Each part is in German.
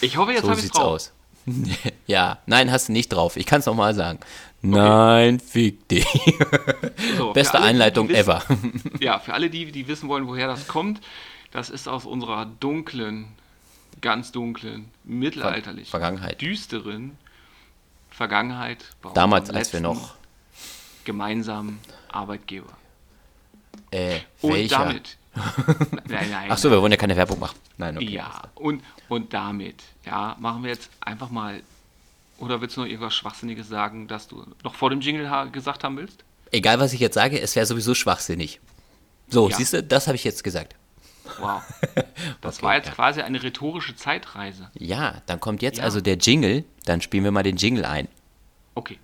Ich hoffe, jetzt so habe ich sieht's drauf. aus. ja, nein, hast du nicht drauf. Ich kann es nochmal sagen. Nein, fick dich. So, Beste alle, Einleitung wissen, ever. Ja, für alle die, die wissen wollen, woher das kommt, das ist aus unserer dunklen, ganz dunklen, mittelalterlichen, Vergangenheit. düsteren Vergangenheit. Damals, als wir noch. gemeinsamen Arbeitgeber. Äh, Und welcher? damit. nein, nein. Achso, wir wollen ja keine Werbung machen. Nein, okay. Ja, und, und damit, ja, machen wir jetzt einfach mal. Oder willst du noch irgendwas Schwachsinniges sagen, das du noch vor dem Jingle ha gesagt haben willst? Egal, was ich jetzt sage, es wäre sowieso schwachsinnig. So, Ja. siehst du, das habe ich jetzt gesagt. Wow. Das Okay, war jetzt ja. quasi eine rhetorische Zeitreise. Ja, dann kommt jetzt Ja. also der Jingle. Dann spielen wir mal den Jingle ein. Okay.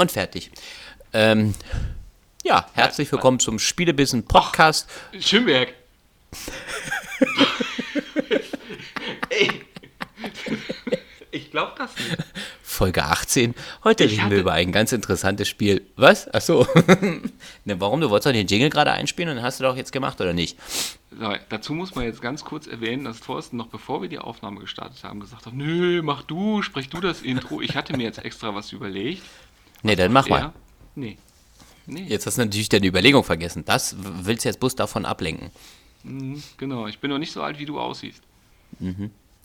Und fertig. Ähm, ja, herzlich willkommen zum Spielebissen Podcast. Schönberg. Ey. Ich glaube das nicht. Folge 18. Heute Ich reden wir über ein ganz interessantes Spiel. Was? Achso. ne, warum? Du wolltest doch den Jingle gerade einspielen und hast du doch jetzt gemacht, oder nicht? So, dazu muss man jetzt ganz kurz erwähnen, dass Thorsten noch bevor wir die Aufnahme gestartet haben, gesagt hat, nö, mach du, sprech du das Intro. Ich hatte mir jetzt extra was überlegt. Ne, dann mach mal. Ja, nee. Nee, Jetzt hast du natürlich deine Überlegung vergessen. Das willst du jetzt bloß davon ablenken. mhm, genau. Ich bin noch nicht so alt, wie du aussiehst.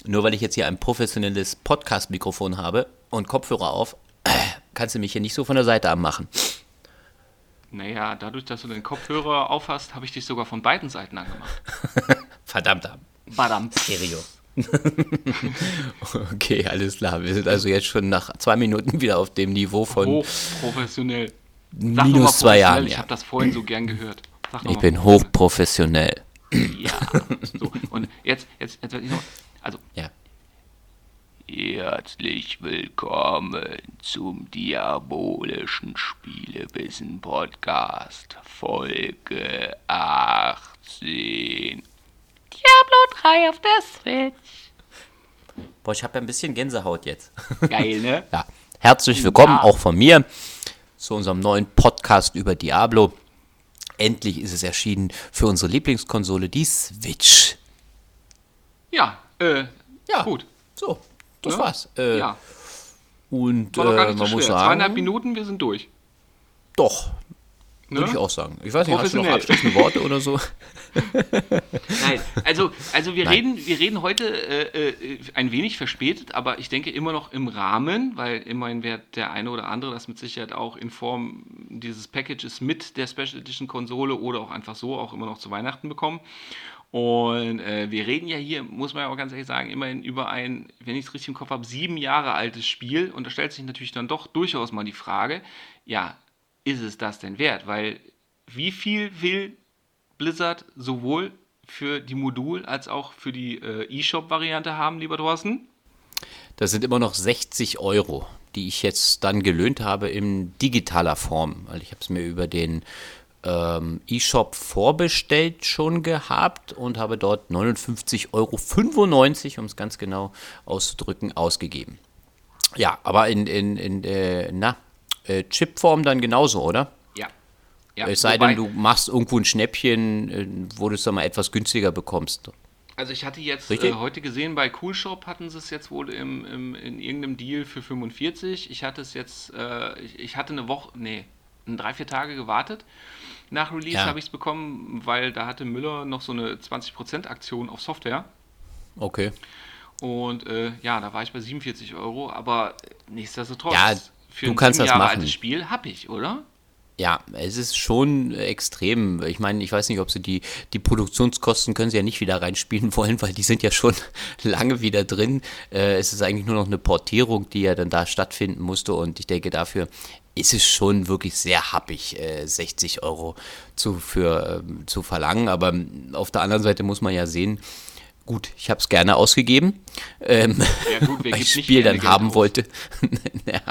Nur weil ich jetzt hier ein professionelles Podcast-Mikrofon habe und Kopfhörer auf, kannst du mich hier nicht so von der Seite anmachen. Naja, dadurch, dass du den Kopfhörer aufhast, habe ich dich sogar von beiden Seiten angemacht. Verdammter Badam. Stereo. okay, alles klar. Wir sind also jetzt schon nach zwei Minuten wieder auf dem Niveau von Hochprofessionell. Sag noch minus zwei Jahren. Ich Ja. habe das vorhin so gern gehört. Noch Ich bin professionell. hochprofessionell. Ja. So, und jetzt, jetzt, jetzt, jetzt also, Ja. Herzlich willkommen zum diabolischen Spielewissen Podcast, Folge 18. Diablo 3 auf der Switch. Boah, ich habe ja ein bisschen Gänsehaut jetzt. Geil, ne? Ja. Herzlich willkommen Ja. auch von mir zu unserem neuen Podcast über Diablo. Endlich ist es erschienen für unsere Lieblingskonsole, die Switch. Ja, äh, Ja. gut. So, das Ne? war's. Äh, ja, Und war doch gar äh, nicht so man schwer. muss Zweieinhalb sagen, Minuten, wir sind durch. doch, Ne? würde ich auch sagen. Ich weiß nicht, hast du noch abschließende Worte oder so? Nein, also, also wir, Nein. reden, wir reden heute äh, äh, ein wenig verspätet, aber ich denke immer noch im Rahmen, weil immerhin wird der eine oder andere das mit Sicherheit auch in Form dieses Packages mit der Special Edition Konsole oder auch einfach so auch immer noch zu Weihnachten bekommen. Und äh, wir reden ja hier, muss man ja auch ganz ehrlich sagen, immerhin über ein, wenn ich es richtig im Kopf habe, sieben Jahre altes Spiel. Und da stellt sich natürlich dann doch durchaus mal die Frage, ja, ist es das denn wert? Weil wie viel will Blizzard sowohl für die Modul- als auch für die äh, eShop-Variante haben, lieber Thorsten? Das sind immer noch 60 Euro, die ich jetzt dann gelöhnt habe in digitaler Form. Weil ich habe es mir über den ähm, eShop vorbestellt schon gehabt und habe dort 59,95 Euro, um es ganz genau auszudrücken, ausgegeben. Ja, aber in, in, in äh, na, äh, Chipform dann genauso, oder? Ja. ja es sei denn, du machst irgendwo ein Schnäppchen, äh, wo du es dann mal etwas günstiger bekommst. Also ich hatte jetzt äh, heute gesehen, bei Coolshop hatten sie es jetzt wohl im, im, in irgendeinem Deal für 45. Ich hatte es jetzt, äh, ich, ich hatte eine Woche, nee, drei, vier Tage gewartet. Nach Release Ja. habe ich es bekommen, weil da hatte Müller noch so eine 20% Aktion auf Software. Okay. Und äh, ja, da war ich bei 47 Euro, aber nichtsdestotrotz, Ja, für du ein kannst das Jahre machen. altes Spiel habe ich, oder? Ja, es ist schon extrem. Ich meine, ich weiß nicht, ob sie die, die Produktionskosten können sie ja nicht wieder reinspielen wollen, weil die sind ja schon lange wieder drin. Äh, es ist eigentlich nur noch eine Portierung, die ja dann da stattfinden musste und ich denke, dafür ist es schon wirklich sehr happig, äh, 60 Euro zu, für, ähm, zu verlangen. Aber auf der anderen Seite muss man ja sehen, gut, ich habe es gerne ausgegeben, ähm, Ja gut, weil ich das Spiel dann haben aus? wollte. ja,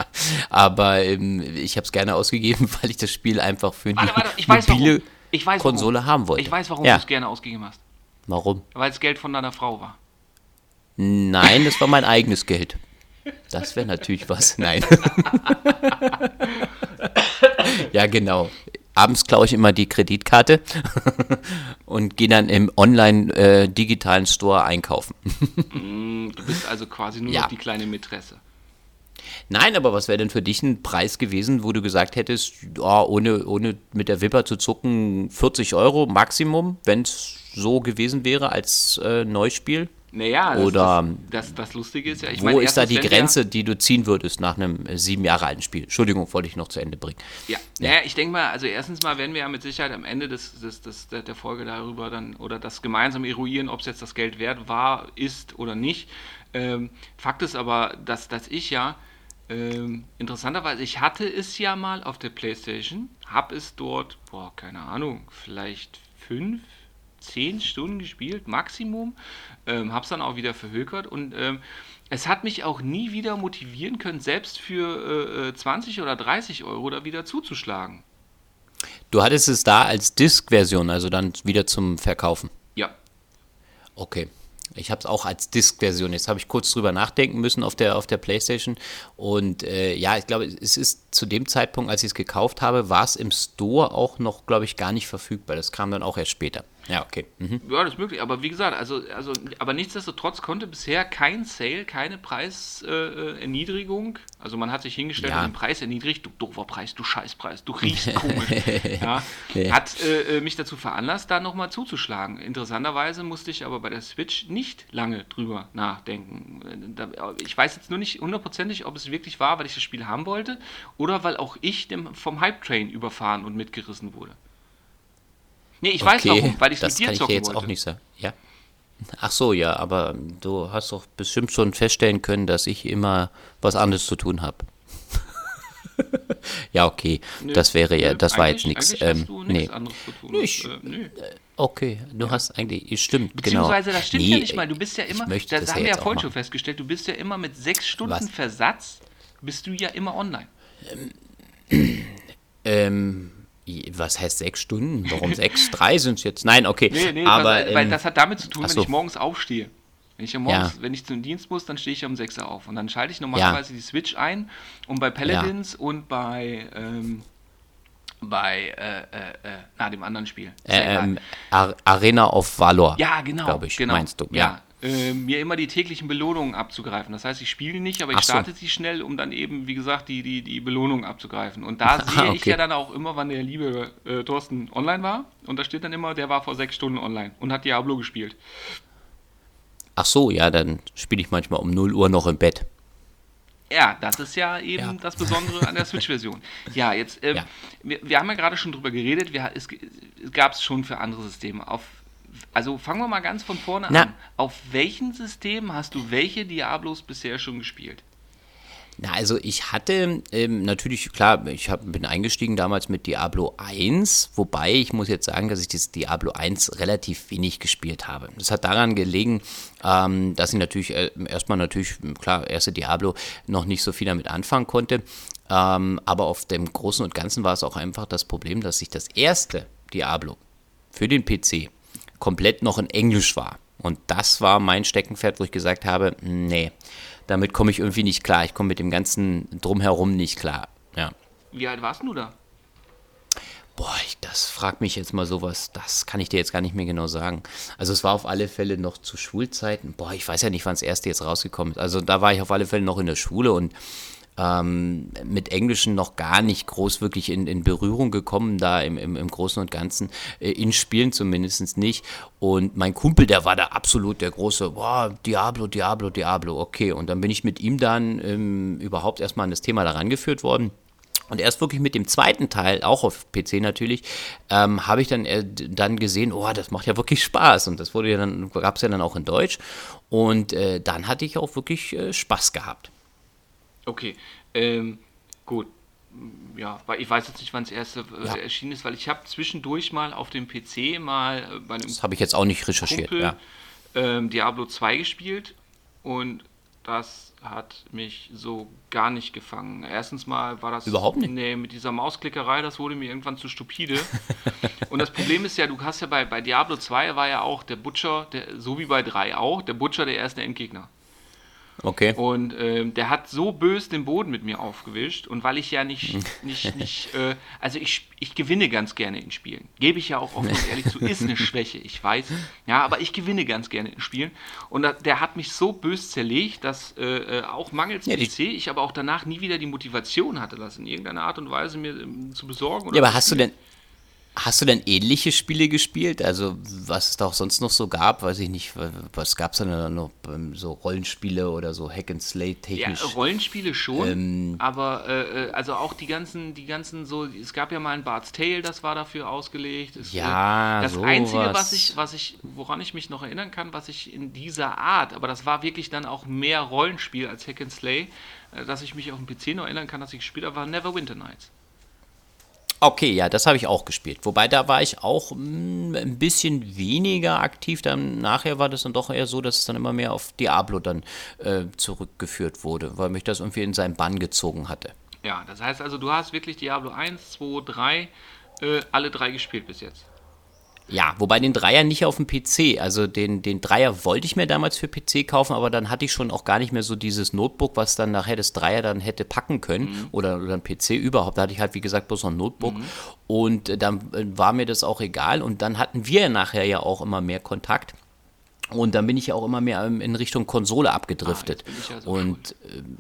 aber ähm, ich habe es gerne ausgegeben, weil ich das Spiel einfach für die Warte, warte, ich weiß mobile weiß Konsole warum. haben wollte. Ich weiß, warum ja. du es gerne ausgegeben hast. Warum? Weil es Geld von deiner Frau war. Nein, das war mein eigenes Geld. Das wäre natürlich was. Nein. ja, genau. Abends klaue ich immer die Kreditkarte und gehe dann im online-digitalen äh, Store einkaufen. Mm, du bist also quasi nur ja. noch die kleine Mätresse. Nein, aber was wäre denn für dich ein Preis gewesen, wo du gesagt hättest, oh, ohne, ohne mit der Wipper zu zucken, 40 Euro Maximum, wenn es so gewesen wäre als äh, Neuspiel? Naja, das, Oder das, das, das, Lustige ist ja, ich Wo meine, ist da die Grenze, ja, die du ziehen würdest nach einem äh, sieben Jahre alten Spiel? Entschuldigung, wollte ich noch zu Ende bringen. Ja, ja. naja, ich denke mal, also erstens mal werden wir ja mit Sicherheit am Ende des, des, des, der Folge darüber dann oder das gemeinsam eruieren, ob es jetzt das Geld wert war, ist oder nicht. Ähm, Fakt ist aber, dass, dass ich ja ähm, interessanterweise, ich hatte es ja mal auf der Playstation, habe es dort, boah, keine Ahnung, vielleicht fünf, zehn Stunden gespielt, Maximum, ähm, habe es dann auch wieder verhökert und ähm, es hat mich auch nie wieder motivieren können, selbst für äh, 20 äh, oder 30 Euro da wieder zuzuschlagen. Du hattest es da als Disk-Version, also dann wieder zum Verkaufen? Ja. Okay. Ich habe es auch als Disk-Version. Jetzt habe ich kurz drüber nachdenken müssen auf der, auf der PlayStation. Und äh, ja, ich glaube, es ist zu dem Zeitpunkt, als ich es gekauft habe, war es im Store auch noch, glaube ich, gar nicht verfügbar. Das kam dann auch erst später. Ja, okay. Mhm. Ja, das ist möglich. Aber wie gesagt, also, also, aber nichtsdestotrotz konnte bisher kein Sale, keine Preiserniedrigung. Äh, also man hat sich hingestellt ja. und den Preis erniedrigt. Du doofer Preis, du Scheißpreis, du riechst komisch. ja. Hat äh, mich dazu veranlasst, da nochmal zuzuschlagen. Interessanterweise musste ich aber bei der Switch nicht lange drüber nachdenken. Ich weiß jetzt nur nicht hundertprozentig, ob es wirklich war, weil ich das Spiel haben wollte oder weil auch ich dem, vom Hype-Train überfahren und mitgerissen wurde. Nee, ich okay, weiß warum, weil ich es mit dir Das kann ich jetzt wollte. auch nicht sagen. Ja. Ach so, ja, aber du hast doch bestimmt schon feststellen können, dass ich immer was anderes zu tun habe. ja, okay, nö, das wäre ja, das war jetzt nichts. Ähm, nee. Ich, äh, nö. Okay, du ja. hast eigentlich, stimmt, genau. Beziehungsweise, das stimmt nee, ja nicht mal, du bist ja immer, das, das haben wir ja vorhin schon festgestellt, du bist ja immer mit sechs Stunden was? Versatz, bist du ja immer online. Ähm, ähm was heißt sechs Stunden? Warum sechs? Drei sind es jetzt? Nein, okay. Nee, nee, aber, weil, ähm, weil, das hat damit zu tun, wenn ich morgens aufstehe. Wenn ich, morgens, ja. wenn ich zum Dienst muss, dann stehe ich um 6 Uhr auf. Und dann schalte ich normalerweise ja. die Switch ein und bei Paladins ja. und bei, ähm, bei äh, äh, äh, na, dem anderen Spiel. Ähm, Arena of Valor. Ja, genau. Ich, genau. Meinst du? Ja äh, mir immer die täglichen Belohnungen abzugreifen. Das heißt, ich spiele nicht, aber ich so. starte sie schnell, um dann eben, wie gesagt, die, die, die Belohnung abzugreifen. Und da sehe okay. ich ja dann auch immer, wann der liebe äh, Thorsten online war. Und da steht dann immer, der war vor sechs Stunden online und hat Diablo gespielt. Ach so, ja, dann spiele ich manchmal um 0 Uhr noch im Bett. Ja, das ist ja eben ja. das Besondere an der Switch-Version. Ja, jetzt, ähm, ja. Wir, wir, haben ja gerade schon drüber geredet, wir, es, es gab es schon für andere Systeme. Auf also fangen wir mal ganz von vorne Na. an. Auf welchen Systemen hast du welche Diablos bisher schon gespielt? Na, also ich hatte ähm, natürlich, klar, ich hab, bin eingestiegen damals mit Diablo 1, wobei ich muss jetzt sagen, dass ich das Diablo 1 relativ wenig gespielt habe. Das hat daran gelegen, ähm, dass ich natürlich äh, erstmal natürlich, klar, erste Diablo noch nicht so viel damit anfangen konnte. Ähm, aber auf dem Großen und Ganzen war es auch einfach das Problem, dass ich das erste Diablo für den PC komplett noch in Englisch war. Und das war mein Steckenpferd, wo ich gesagt habe, nee, damit komme ich irgendwie nicht klar. Ich komme mit dem ganzen Drumherum nicht klar. Ja. Wie alt warst du da? Boah, ich, das fragt mich jetzt mal sowas, das kann ich dir jetzt gar nicht mehr genau sagen. Also es war auf alle Fälle noch zu Schulzeiten. Boah, ich weiß ja nicht, wann das erste jetzt rausgekommen ist. Also da war ich auf alle Fälle noch in der Schule und ähm, mit Englischen noch gar nicht groß wirklich in, in Berührung gekommen, da im, im, im Großen und Ganzen, äh, in Spielen zumindest nicht. Und mein Kumpel, der war da absolut der große, boah, Diablo, Diablo, Diablo, okay. Und dann bin ich mit ihm dann ähm, überhaupt erstmal an das Thema da rangeführt worden. Und erst wirklich mit dem zweiten Teil, auch auf PC natürlich, ähm, habe ich dann, äh, dann gesehen, oh, das macht ja wirklich Spaß. Und das wurde ja dann, gab es ja dann auch in Deutsch. Und äh, dann hatte ich auch wirklich äh, Spaß gehabt. Okay, ähm, gut. Ja, weil ich weiß jetzt nicht, wann es erste äh, ja. erschienen ist, weil ich habe zwischendurch mal auf dem PC mal äh, bei einem. Das habe ich jetzt auch nicht recherchiert, Kumpel, ja. ähm, Diablo 2 gespielt und das hat mich so gar nicht gefangen. Erstens mal war das. Überhaupt nicht? Nee, mit dieser Mausklickerei, das wurde mir irgendwann zu stupide. Und das Problem ist ja, du hast ja bei, bei Diablo 2 war ja auch der Butcher, der, so wie bei 3 auch, der Butcher der erste Endgegner. Okay. Und ähm, der hat so bös den Boden mit mir aufgewischt. Und weil ich ja nicht, nicht, nicht äh, also ich, ich gewinne ganz gerne in Spielen. Gebe ich ja auch offen und ehrlich zu, ist eine Schwäche, ich weiß. Ja, aber ich gewinne ganz gerne in Spielen. Und der hat mich so bös zerlegt, dass äh, äh auch mangels Ja, PC ich aber auch danach nie wieder die Motivation hatte, das in irgendeiner Art und Weise mir ähm, zu besorgen. oder Ja, aber hast du denn, hast du denn ähnliche Spiele gespielt? Also, was es da auch sonst noch so gab, weiß ich nicht, was gab es denn noch, ähm, so Rollenspiele oder so Hack and Slay Ja, technisch? Rollenspiele schon, Ähm, aber äh, äh, also auch die ganzen, die ganzen so, es gab ja mal ein Bart's Tale, das war dafür ausgelegt. Es, Ja, das sowas. Einzige, was ich, was ich, woran ich mich noch erinnern kann, was ich in dieser Art, aber das war wirklich dann auch mehr Rollenspiel als Hack and Slay, äh, dass ich mich auf dem PC noch erinnern kann, dass ich gespielt habe, war Neverwinter Nights. Okay, ja, das habe ich auch gespielt. Wobei da war ich auch mm, ein bisschen weniger aktiv. Dann nachher war das dann doch eher so, dass es dann immer mehr auf Diablo dann äh, zurückgeführt wurde, weil mich das irgendwie in seinen Bann gezogen hatte. Ja, das heißt also, du hast wirklich Diablo 1, 2, 3, äh, alle drei gespielt bis jetzt. Ja, wobei den Dreier nicht auf dem PC. Also den, den Dreier wollte ich mir damals für PC kaufen, aber dann hatte ich schon auch gar nicht mehr so dieses Notebook, was dann nachher das Dreier dann hätte packen können oder, oder ein PC überhaupt. Da hatte ich halt, wie gesagt, bloß noch ein Notebook. Und äh, dann äh, war mir das auch egal. Und dann hatten wir nachher ja auch immer mehr Kontakt. Und dann bin ich ja auch immer mehr ähm, in Richtung Konsole abgedriftet. Ah, jetzt bin ich ja so und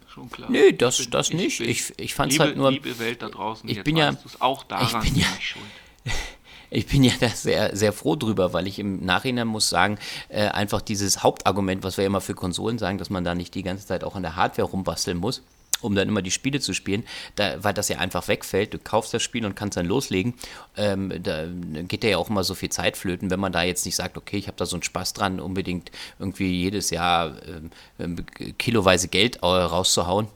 Schon klar. nö, das- Ich das nicht. bin- Ich- ich fand's liebe, halt nur- Liebe Welt da draußen, Ich bin ja- auch daran bin ja- ich bin ja da sehr, sehr froh drüber, weil ich im Nachhinein muss sagen, äh, einfach dieses Hauptargument, was wir immer für Konsolen sagen, dass man da nicht die ganze Zeit auch an der Hardware rumbasteln muss, um dann immer die Spiele zu spielen, da, weil das ja einfach wegfällt. Du kaufst das Spiel und kannst dann loslegen. Ähm, da geht ja auch immer so viel Zeit flöten, wenn man da jetzt nicht sagt, okay, ich habe da so einen Spaß dran, unbedingt irgendwie jedes Jahr ähm, ähm, kiloweise Geld äh, rauszuhauen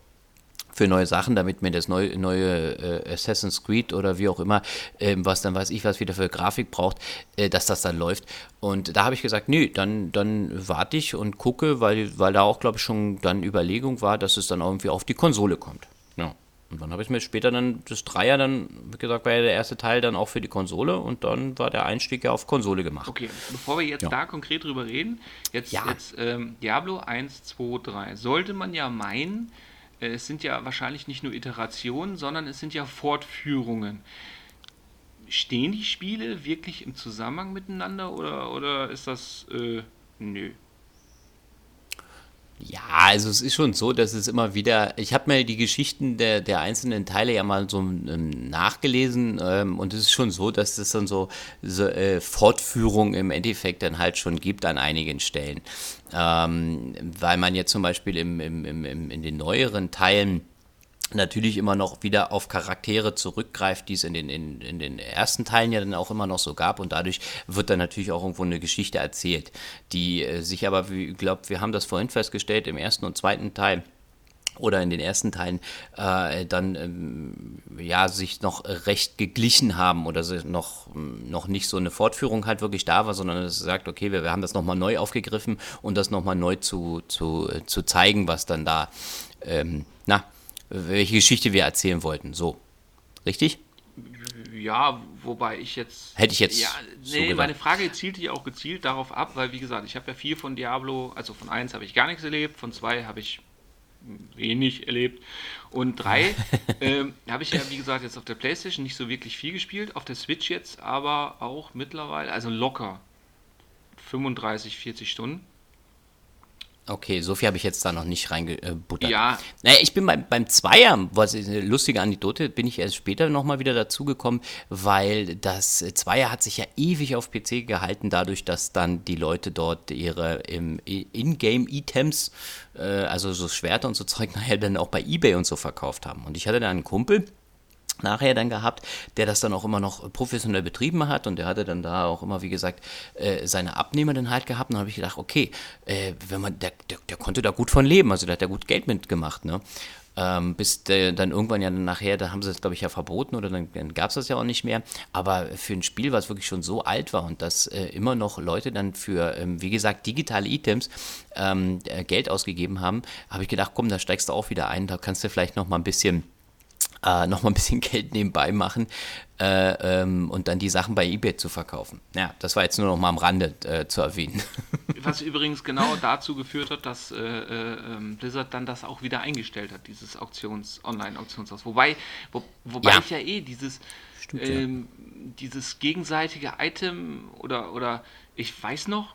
für neue Sachen, damit mir das neue, neue äh, Assassin's Creed oder wie auch immer, ähm, was dann weiß ich, was wieder für Grafik braucht, äh, dass das dann läuft. Und da habe ich gesagt, nö, dann, dann warte ich und gucke, weil, weil da auch, glaube ich, schon dann Überlegung war, dass es dann irgendwie auf die Konsole kommt. Ja. Und dann habe ich mir später dann das Dreier dann, wie gesagt, war ja der erste Teil dann auch für die Konsole und dann war der Einstieg ja auf Konsole gemacht. Okay, bevor wir jetzt Ja. da konkret drüber reden, jetzt, Ja. jetzt ähm, Diablo 1, 2, 3. Sollte man ja meinen, äh, es sind ja wahrscheinlich nicht nur Iterationen, sondern es sind ja Fortführungen. Stehen die Spiele wirklich im Zusammenhang miteinander oder, oder ist das, äh, nö? Ja, also es ist schon so, dass es immer wieder, ich habe mir die Geschichten der, der einzelnen Teile ja mal so ähm, nachgelesen ähm, und es ist schon so, dass es dann so, so äh, Fortführung im Endeffekt dann halt schon gibt an einigen Stellen. Ähm, weil man jetzt zum Beispiel im, im, im, im, in den neueren Teilen natürlich immer noch wieder auf Charaktere zurückgreift, die es in den, in, in den ersten Teilen ja dann auch immer noch so gab. Und dadurch wird dann natürlich auch irgendwo eine Geschichte erzählt, die äh, sich aber, wie ich glaube, wir haben das vorhin festgestellt, im ersten und zweiten Teil oder in den ersten Teilen äh, dann ähm, ja sich noch recht geglichen haben oder noch, noch nicht so eine Fortführung halt wirklich da war, sondern es sagt, okay, wir, wir haben das nochmal neu aufgegriffen und das nochmal neu zu, zu, äh, zu zeigen, was dann da, ähm, na, welche Geschichte wir erzählen wollten. So. Richtig? Ja, wobei ich jetzt. Hätte ich jetzt Ja, so nee, gedacht. meine Frage zielte ja auch gezielt darauf ab, weil, wie gesagt, ich habe ja viel von Diablo, also von 1 habe ich gar nichts erlebt, von 2 habe ich wenig erlebt und 3 ähm, habe ich ja, wie gesagt, jetzt auf der Playstation nicht so wirklich viel gespielt, auf der Switch jetzt aber auch mittlerweile, also locker 35, 40 Stunden. Okay, so viel habe ich jetzt da noch nicht reingebuttert. Ja. Naja, ich bin beim, beim Zweier, was ist eine lustige Anekdote, bin ich erst später nochmal wieder dazugekommen, weil das Zweier hat sich ja ewig auf PC gehalten, dadurch, dass dann die Leute dort ihre Ingame-Items, äh, also so Schwerter und so Zeug, nachher dann auch bei Ebay und so verkauft haben. Und ich hatte da einen Kumpel, nachher dann gehabt, der das dann auch immer noch professionell betrieben hat und der hatte dann da auch immer, wie gesagt, äh, seine Abnehmer dann halt gehabt und dann habe ich gedacht, okay, äh, wenn man, der, der, der konnte da gut von leben, also der hat da gut Geld mitgemacht, ne? Ähm, bis dann irgendwann ja nachher, da haben sie es, glaube ich, ja verboten oder dann, dann gab es das ja auch nicht mehr. Aber für ein Spiel, was wirklich schon so alt war und dass äh, immer noch Leute dann für, ähm, wie gesagt, digitale Items ähm, äh, Geld ausgegeben haben, habe ich gedacht, komm, da steigst du auch wieder ein, da kannst du vielleicht noch mal ein bisschen äh, noch mal ein bisschen Geld nebenbei machen äh, ähm, und dann die Sachen bei eBay zu verkaufen. Ja, das war jetzt nur noch mal am Rande äh, zu erwähnen. Was übrigens genau dazu geführt hat, dass äh, äh, ähm, Blizzard dann das auch wieder eingestellt hat, dieses Auktions, Online-Auktionshaus. Wobei, wo, wobei ja. ich ja eh dieses, Stimmt, ähm, ja. dieses gegenseitige Item oder, oder ich weiß noch,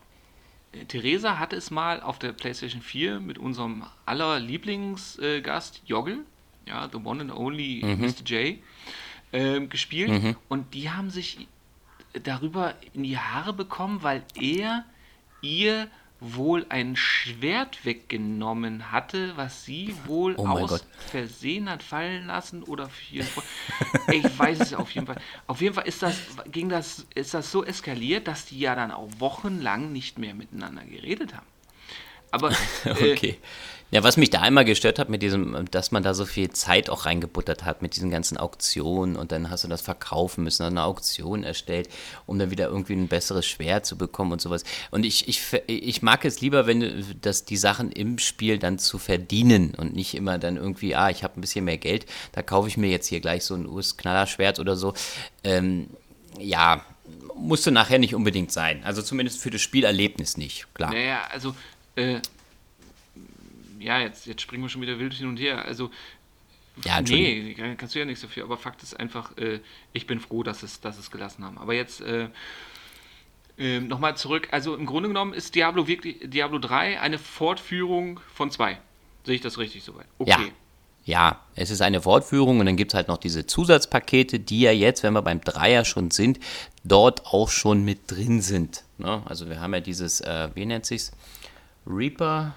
Theresa hatte es mal auf der PlayStation 4 mit unserem aller Lieblingsgast Joggle ja, The One and Only mhm. Mr. J, ähm, gespielt. Mhm. Und die haben sich darüber in die Haare bekommen, weil er ihr wohl ein Schwert weggenommen hatte, was sie wohl oh aus Gott. Versehen hat fallen lassen oder ich weiß es auf jeden Fall. Auf jeden Fall ist das, ging das, ist das so eskaliert, dass die ja dann auch wochenlang nicht mehr miteinander geredet haben. Aber äh, okay. Ja, was mich da einmal gestört hat mit diesem, dass man da so viel Zeit auch reingebuttert hat mit diesen ganzen Auktionen und dann hast du das verkaufen müssen, eine Auktion erstellt, um dann wieder irgendwie ein besseres Schwert zu bekommen und sowas. Und ich, ich, ich mag es lieber, wenn das die Sachen im Spiel dann zu verdienen und nicht immer dann irgendwie, ah, ich habe ein bisschen mehr Geld, da kaufe ich mir jetzt hier gleich so ein US-Knallerschwert oder so. Ähm, ja, musste nachher nicht unbedingt sein. Also zumindest für das Spielerlebnis nicht, klar. Naja, also äh, ja, jetzt, jetzt springen wir schon wieder wild hin und her. Also, ja, nee, kannst du ja nichts dafür. Aber Fakt ist einfach, äh, ich bin froh, dass es, dass es gelassen haben. Aber jetzt äh, äh, nochmal zurück. Also im Grunde genommen ist Diablo wirklich Diablo 3 eine Fortführung von 2. Sehe ich das richtig soweit? Okay. Ja. Ja, es ist eine Fortführung und dann gibt es halt noch diese Zusatzpakete, die ja jetzt, wenn wir beim Dreier schon sind, dort auch schon mit drin sind. Ne? Also wir haben ja dieses, äh, wie nennt sich's? Reaper,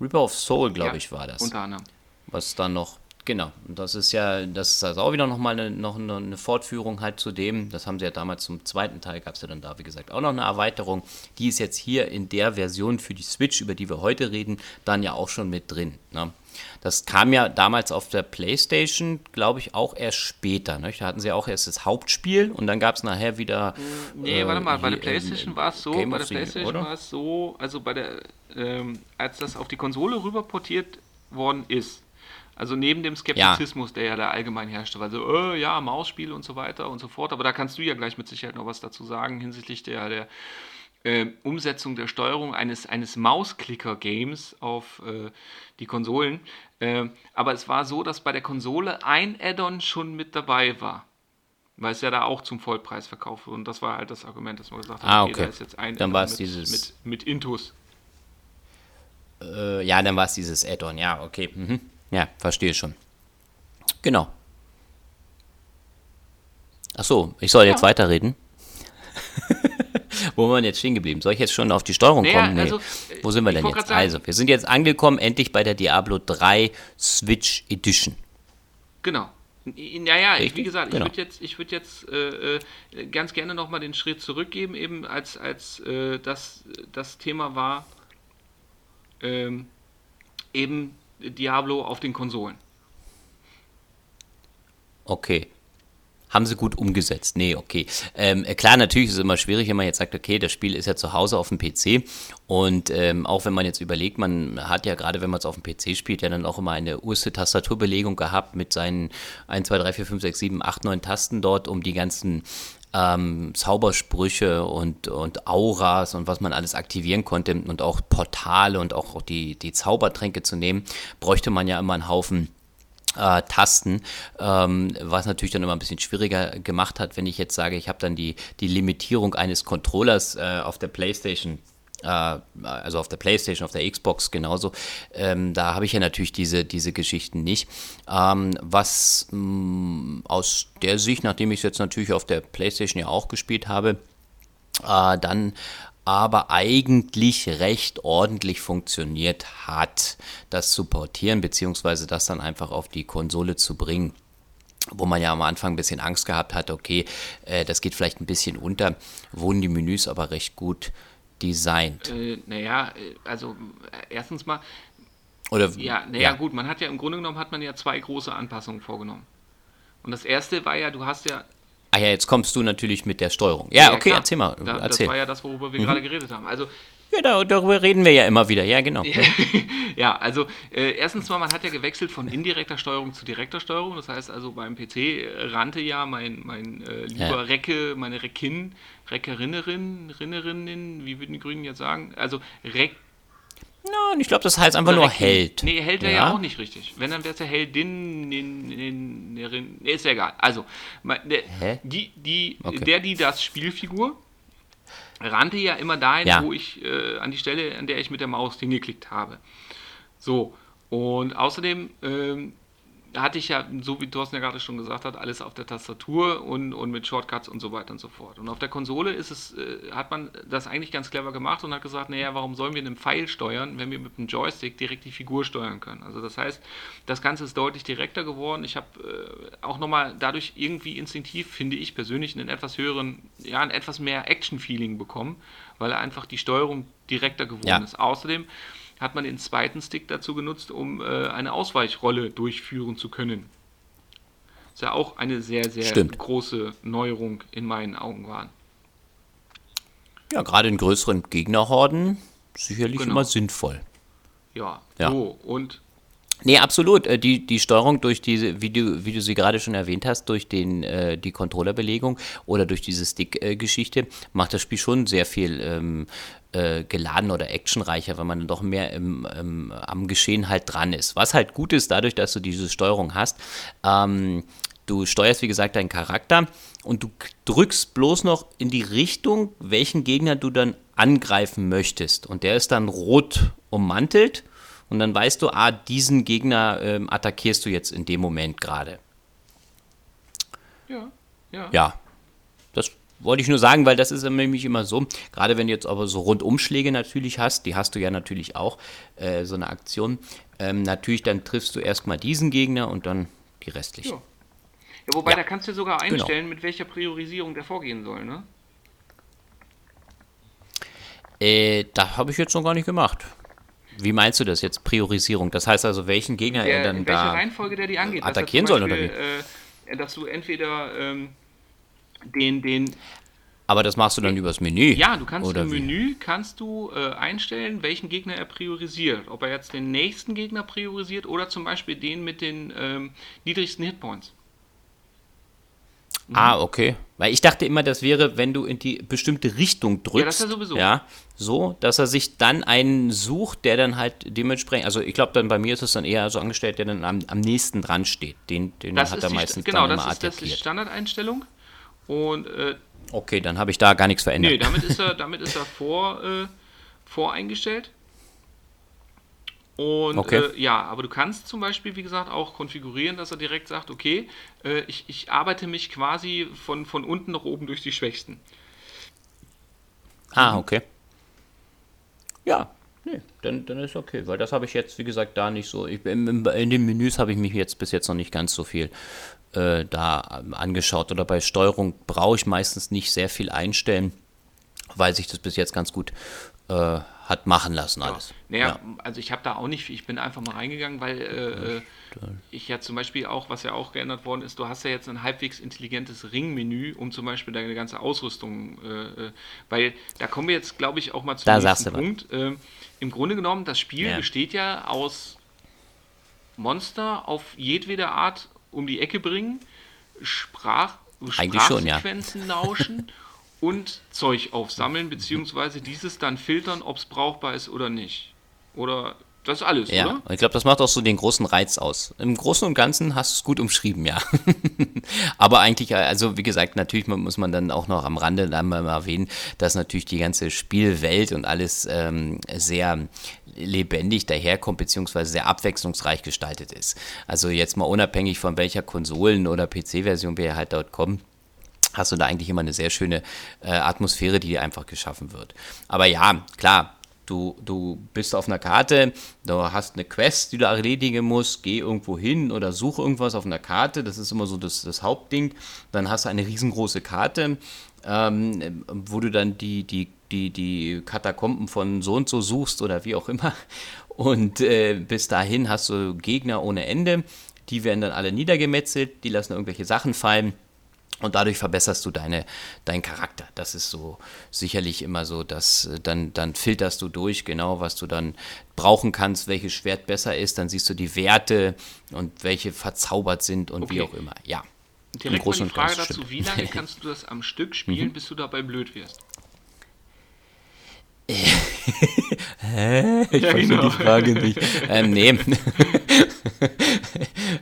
Reaper of Soul, glaube ja, ich, war das. Unter anderem. Was dann noch, genau, und das ist ja, das ist also auch wieder nochmal eine, noch eine, eine Fortführung halt zu dem, das haben sie ja damals zum zweiten Teil, gab es ja dann da, wie gesagt, auch noch eine Erweiterung. Die ist jetzt hier in der Version für die Switch, über die wir heute reden, dann ja auch schon mit drin. Ne? Das kam ja damals auf der PlayStation, glaube ich, auch erst später. Ne? Da hatten sie auch erst das Hauptspiel und dann gab es nachher wieder. Nee, äh, warte mal, bei der PlayStation war es so, Game bei der PlayStation war es so, also bei der, ähm, als das auf die Konsole rüber portiert worden ist, also neben dem Skeptizismus, ja. der ja da allgemein herrschte, also äh, ja, Mausspiel und so weiter und so fort, aber da kannst du ja gleich mit Sicherheit noch was dazu sagen hinsichtlich der, der äh, Umsetzung der Steuerung eines, eines Mausklicker-Games auf äh, die Konsolen. Äh, aber es war so, dass bei der Konsole ein Add-on schon mit dabei war. Weil es ja da auch zum Vollpreis verkauft wurde. Und das war halt das Argument, dass man gesagt hat, ah, okay, okay. da ist jetzt ein dann war es mit, dieses mit, mit Intus. Äh, ja, dann war es dieses Add-on, ja, okay. Mhm. Ja, verstehe schon. Genau. Achso, ich soll ja. jetzt weiterreden. Wo waren wir jetzt stehen geblieben? Soll ich jetzt schon auf die Steuerung naja, kommen? Nee. Also, Wo sind wir denn jetzt? Also, wir sind jetzt angekommen, endlich bei der Diablo 3 Switch Edition. Genau. Naja, ich, wie gesagt, genau. ich würde jetzt, ich würd jetzt äh, äh, ganz gerne nochmal den Schritt zurückgeben, eben als, als äh, das, das Thema war ähm, eben Diablo auf den Konsolen. Okay haben sie gut umgesetzt. Nee, okay. Ähm, klar, natürlich ist es immer schwierig, wenn man jetzt sagt, okay, das Spiel ist ja zu Hause auf dem PC. Und ähm, auch wenn man jetzt überlegt, man hat ja gerade, wenn man es auf dem PC spielt, ja dann auch immer eine urste Tastaturbelegung gehabt mit seinen 1, 2, 3, 4, 5, 6, 7, 8, 9 Tasten dort, um die ganzen ähm, Zaubersprüche und, und Auras und was man alles aktivieren konnte und auch Portale und auch die, die Zaubertränke zu nehmen, bräuchte man ja immer einen Haufen äh, Tasten, ähm, was natürlich dann immer ein bisschen schwieriger gemacht hat, wenn ich jetzt sage, ich habe dann die, die Limitierung eines Controllers äh, auf der PlayStation äh, also auf der PlayStation, auf der Xbox genauso. Ähm, da habe ich ja natürlich diese, diese Geschichten nicht. Ähm, was mh, mm, aus der Sicht, nachdem ich es jetzt natürlich auf der PlayStation ja auch gespielt habe, äh, dann aber eigentlich recht ordentlich funktioniert hat, das zu portieren, beziehungsweise das dann einfach auf die Konsole zu bringen wo man ja am Anfang ein bisschen Angst gehabt hat, okay, äh, das geht vielleicht ein bisschen unter, wurden die Menüs aber recht gut designt. Äh, naja, also äh, erstens mal, Oder, ja, naja, ja. gut, man hat ja im Grunde genommen hat man ja zwei große Anpassungen vorgenommen. Und das erste war ja, du hast ja. Ah ja, jetzt kommst du natürlich mit der Steuerung. Ja, ja okay, klar. erzähl mal. Da, erzähl. Das war ja das, worüber wir mhm. gerade geredet haben. Also ja, darüber reden wir ja immer wieder, ja, genau. ja, also äh, erstens mal, man hat ja gewechselt von indirekter Steuerung zu direkter Steuerung. Das heißt also, beim PC rannte ja mein, mein äh, lieber ja. Recke, meine Reckin, Reckerinnerin, Rinnerinnen, wie würden die Grünen jetzt sagen? Also Reck. No, ich glaube, das heißt einfach nur Held. Nee, Held wäre ja. ja. auch nicht richtig. Wenn, dann wäre es ja Heldin, nee, ist ja egal. Also, der, die, die, okay. der, die das Spielfigur, rannte ja immer dahin, ja. wo ich äh, an die Stelle, an der ich mit der Maus hingeklickt habe. So, und außerdem ähm, hatte ich ja, so wie Thorsten ja gerade schon gesagt hat, alles auf der Tastatur und, und mit Shortcuts und so weiter und so fort. Und auf der Konsole ist es, äh, hat man das eigentlich ganz clever gemacht und hat gesagt, naja, warum sollen wir einen Pfeil steuern, wenn wir mit dem Joystick direkt die Figur steuern können? Also das heißt, das Ganze ist deutlich direkter geworden. Ich habe äh, auch nochmal dadurch irgendwie instinktiv, finde ich persönlich, einen etwas höheren, ja, ein etwas mehr Action-Feeling bekommen, weil einfach die Steuerung direkter geworden ja. ist. Außerdem hat man den zweiten Stick dazu genutzt, um äh, eine Ausweichrolle durchführen zu können. Ist ja auch eine sehr, sehr Stimmt. große Neuerung in meinen Augen waren. Ja, gerade in größeren Gegnerhorden sicherlich genau. immer sinnvoll. Ja, ja. so und Nee, absolut. Äh, die, die Steuerung durch diese, wie du, wie du sie gerade schon erwähnt hast, durch den, äh, die Controllerbelegung oder durch diese Stick-Geschichte, macht das Spiel schon sehr viel ähm, äh, geladen oder actionreicher, weil man dann doch mehr im, im, am Geschehen halt dran ist. Was halt gut ist, dadurch, dass du diese Steuerung hast, ähm, du steuerst, wie gesagt, deinen Charakter und du drückst bloß noch in die Richtung, welchen Gegner du dann angreifen möchtest. Und der ist dann rot ummantelt und dann weißt du, ah, diesen Gegner ähm, attackierst du jetzt in dem Moment gerade. Ja, ja. Ja, das wollte ich nur sagen, weil das ist nämlich immer so, gerade wenn du jetzt aber so Rundumschläge natürlich hast, die hast du ja natürlich auch, äh, so eine Aktion, ähm, natürlich dann triffst du erstmal diesen Gegner und dann die restlichen. Ja. ja wobei, ja. da kannst du sogar genau. einstellen, genau. mit welcher Priorisierung der vorgehen soll, ne? Äh, da habe ich jetzt noch gar nicht gemacht. Wie meinst du das jetzt, Priorisierung? Das heißt also, welchen Gegner der, er dann welche da Reihenfolge der die angeht. attackieren soll oder wie? Äh, dass du entweder ähm, den, den aber das machst du dann übers Menü. Ja, du kannst im Menü kannst du äh, einstellen, welchen Gegner er priorisiert. Ob er jetzt den nächsten Gegner priorisiert oder zum Beispiel den mit den ähm, niedrigsten Hitpoints. Mhm. Ah, okay. Weil ich dachte immer, das wäre, wenn du in die bestimmte Richtung drückst. Ja, das ist ja sowieso. Ja, so, dass er sich dann einen sucht, der dann halt dementsprechend, also ich glaube, dann bei mir ist es dann eher so angestellt, der dann am, am nächsten dran steht. Den, den das hat er meistens genau, dann immer das ist, attackiert. Das ist Standardeinstellung. Und, äh, okay, dann habe ich da gar nichts verändert. Nee, damit ist er, damit ist er vor, äh, voreingestellt. Und okay. äh, ja, aber du kannst zum Beispiel, wie gesagt, auch konfigurieren, dass er direkt sagt, okay, äh, ich, ich arbeite mich quasi von, von unten nach oben durch die Schwächsten. Ah, okay. Ja, nee, dann, dann ist okay, weil das habe ich jetzt, wie gesagt, da nicht so. Ich, in, in den Menüs habe ich mich jetzt bis jetzt noch nicht ganz so viel äh, da angeschaut. Oder bei Steuerung brauche ich meistens nicht sehr viel einstellen, weil sich das bis jetzt ganz gut äh, hat machen lassen alles. Ja. Naja, ja. also ich habe da auch nicht, ich bin einfach mal reingegangen, weil äh, äh, ich ja zum Beispiel auch, was ja auch geändert worden ist, du hast ja jetzt ein halbwegs intelligentes Ringmenü, um zum Beispiel deine ganze Ausrüstung, äh, äh weil da kommen wir jetzt, glaube ich, auch mal zum da nächsten Punkt. Ähm, Im Grunde genommen, das Spiel ja. besteht ja aus Monster auf jedwede Art um die Ecke bringen, Sprach, Sprachsequenzen schon, ja. lauschen und Zeug aufsammeln, beziehungsweise dieses dann filtern, ob es brauchbar ist oder nicht. Oder das ist alles, ja, oder? ich glaube, das macht auch so den großen Reiz aus. Im Großen und Ganzen hast du es gut umschrieben, ja. Aber eigentlich, also wie gesagt, natürlich muss man dann auch noch am Rande einmal erwähnen, dass natürlich die ganze Spielwelt und alles ähm, sehr lebendig daherkommt, beziehungsweise sehr abwechslungsreich gestaltet ist. Also jetzt mal unabhängig von welcher Konsolen- oder PC-Version wir halt dort kommen hast du da eigentlich immer eine sehr schöne äh, Atmosphäre, die einfach geschaffen wird. Aber ja, klar, du, du bist auf einer Karte, du hast eine Quest, die du erledigen musst, geh irgendwo hin oder suche irgendwas auf einer Karte, das ist immer so das, das Hauptding. Dann hast du eine riesengroße Karte, ähm, wo du dann die, die die, die Katakomben von so und so suchst oder wie auch immer. Und äh, bis dahin hast du Gegner ohne Ende. Die werden dann alle niedergemetzelt, die lassen irgendwelche Sachen fallen. Und dadurch verbesserst du deine, deinen Charakter. Das ist so sicherlich immer so, dass äh, dann, dann filterst du durch, genau, was du dann brauchen kannst, welches Schwert besser ist. Dann siehst du die Werte und welche verzaubert sind und okay. wie auch immer. Ja. Direkt mal die Frage dazu, wie lange kannst du das am Stück spielen, mhm. bis du dabei blöd wirst? Hä? Ich ja, verstehe genau. die Frage nicht. Ähm, nee.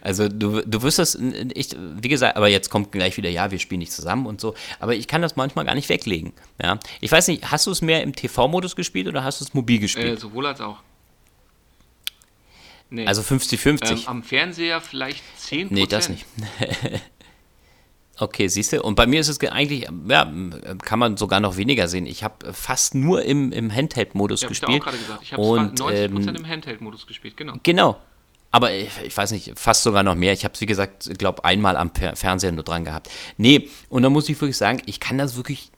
also du, du wirst das, ich, wie gesagt, aber jetzt kommt gleich wieder, ja, wir spielen nicht zusammen und so. Aber ich kann das manchmal gar nicht weglegen. Ja? Ich weiß nicht, hast du es mehr im TV-Modus gespielt oder hast du es mobil gespielt? Äh, sowohl als auch. Nee. Also 50-50. Ähm, am Fernseher vielleicht 10%. Nee, das nicht. Okay, siehst du. Und bei mir ist es eigentlich, ja, kann man sogar noch weniger sehen. Ich habe fast nur im, im Handheld-Modus ja, gespielt. Ich habe auch gerade gesagt. Ich habe 90% ähm, im Handheld-Modus gespielt, genau. Genau. Aber ich, ich, weiß nicht, fast sogar noch mehr. Ich habe es, wie gesagt, glaube einmal am Fernseher nur dran gehabt. Nee, und da muss ich wirklich sagen, ich kann das wirklich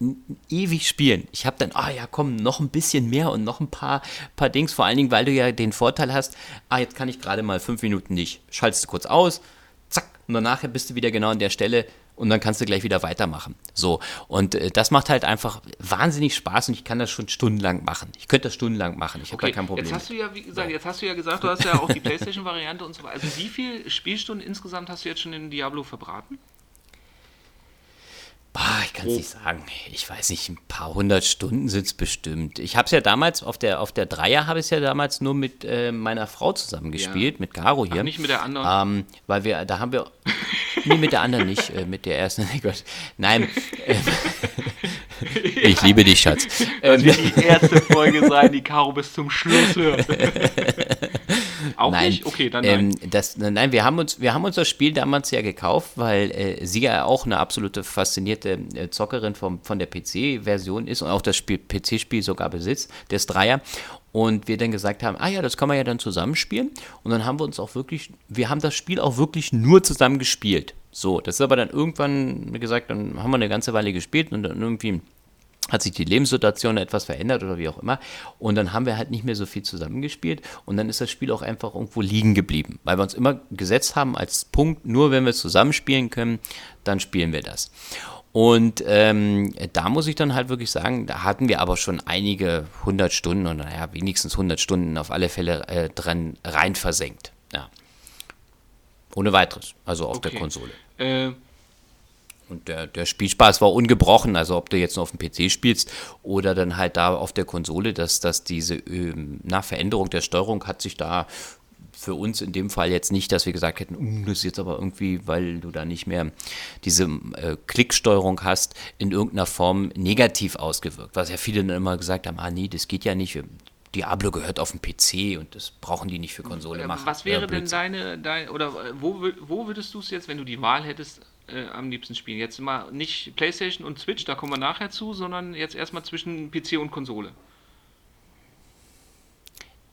ewig spielen. Ich habe dann, ah ja, komm, noch ein bisschen mehr und noch ein paar, paar Dings. Vor allen Dingen, weil du ja den Vorteil hast, ah, jetzt kann ich gerade mal fünf Minuten nicht. Schaltest du kurz aus, zack, und danach bist du wieder genau an der Stelle, und dann kannst du gleich wieder weitermachen. So, und äh, das macht halt einfach wahnsinnig Spaß und ich kann das schon stundenlang machen. Ich könnte das stundenlang machen, ich habe okay. da kein Problem. Jetzt hast du ja, wie gesagt, jetzt hast du ja gesagt, du hast ja auch die Playstation-Variante und so weiter. Also wie viele Spielstunden insgesamt hast du jetzt schon in Diablo verbraten? Boah, ich kann es nicht sagen. Ich weiß nicht, ein paar hundert Stunden sind es bestimmt. Ich habe es ja damals, auf der, auf der Dreier habe ich es ja damals nur mit äh, meiner Frau zusammen gespielt, ja. mit Caro hier. Ach, nicht mit der anderen? Ähm, weil wir, da haben wir, nee, mit der anderen nicht, äh, mit der ersten, Nein. Äh, ich liebe dich, Schatz. Das wird die erste Folge sein, die Caro bis zum Schluss hört. Auch nein, nicht? Okay, dann nein. Ähm, das, nein, wir haben, uns, wir haben uns das Spiel damals ja gekauft, weil äh, sie ja auch eine absolute faszinierte äh, Zockerin vom, von der PC-Version ist und auch das PC-Spiel sogar besitzt, des Dreier. Und wir dann gesagt haben, ah ja, das kann man ja dann zusammenspielen. Und dann haben wir uns auch wirklich, wir haben das Spiel auch wirklich nur zusammen gespielt. So, das ist aber dann irgendwann, wie gesagt, dann haben wir eine ganze Weile gespielt und dann irgendwie hat sich die Lebenssituation etwas verändert oder wie auch immer. Und dann haben wir halt nicht mehr so viel zusammengespielt und dann ist das Spiel auch einfach irgendwo liegen geblieben, weil wir uns immer gesetzt haben als Punkt, nur wenn wir zusammenspielen können, dann spielen wir das. Und ähm, da muss ich dann halt wirklich sagen, da hatten wir aber schon einige hundert Stunden oder naja, wenigstens hundert Stunden auf alle Fälle äh, dran rein versenkt. Ja. Ohne weiteres, also auf okay. der Konsole. Äh, und der, der Spielspaß war ungebrochen, also ob du jetzt nur auf dem PC spielst oder dann halt da auf der Konsole, dass, dass diese ähm, na, Veränderung der Steuerung hat sich da für uns in dem Fall jetzt nicht, dass wir gesagt hätten, uh, das ist jetzt aber irgendwie, weil du da nicht mehr diese äh, Klicksteuerung hast, in irgendeiner Form negativ ausgewirkt. Was ja viele dann immer gesagt haben, ah nee, das geht ja nicht, Diablo gehört auf den PC und das brauchen die nicht für Konsole machen. Was wäre denn deine, dein, oder äh, wo, wo würdest du es jetzt, wenn du die Wahl hättest, äh, am liebsten spielen? Jetzt mal nicht PlayStation und Switch, da kommen wir nachher zu, sondern jetzt erstmal zwischen PC und Konsole.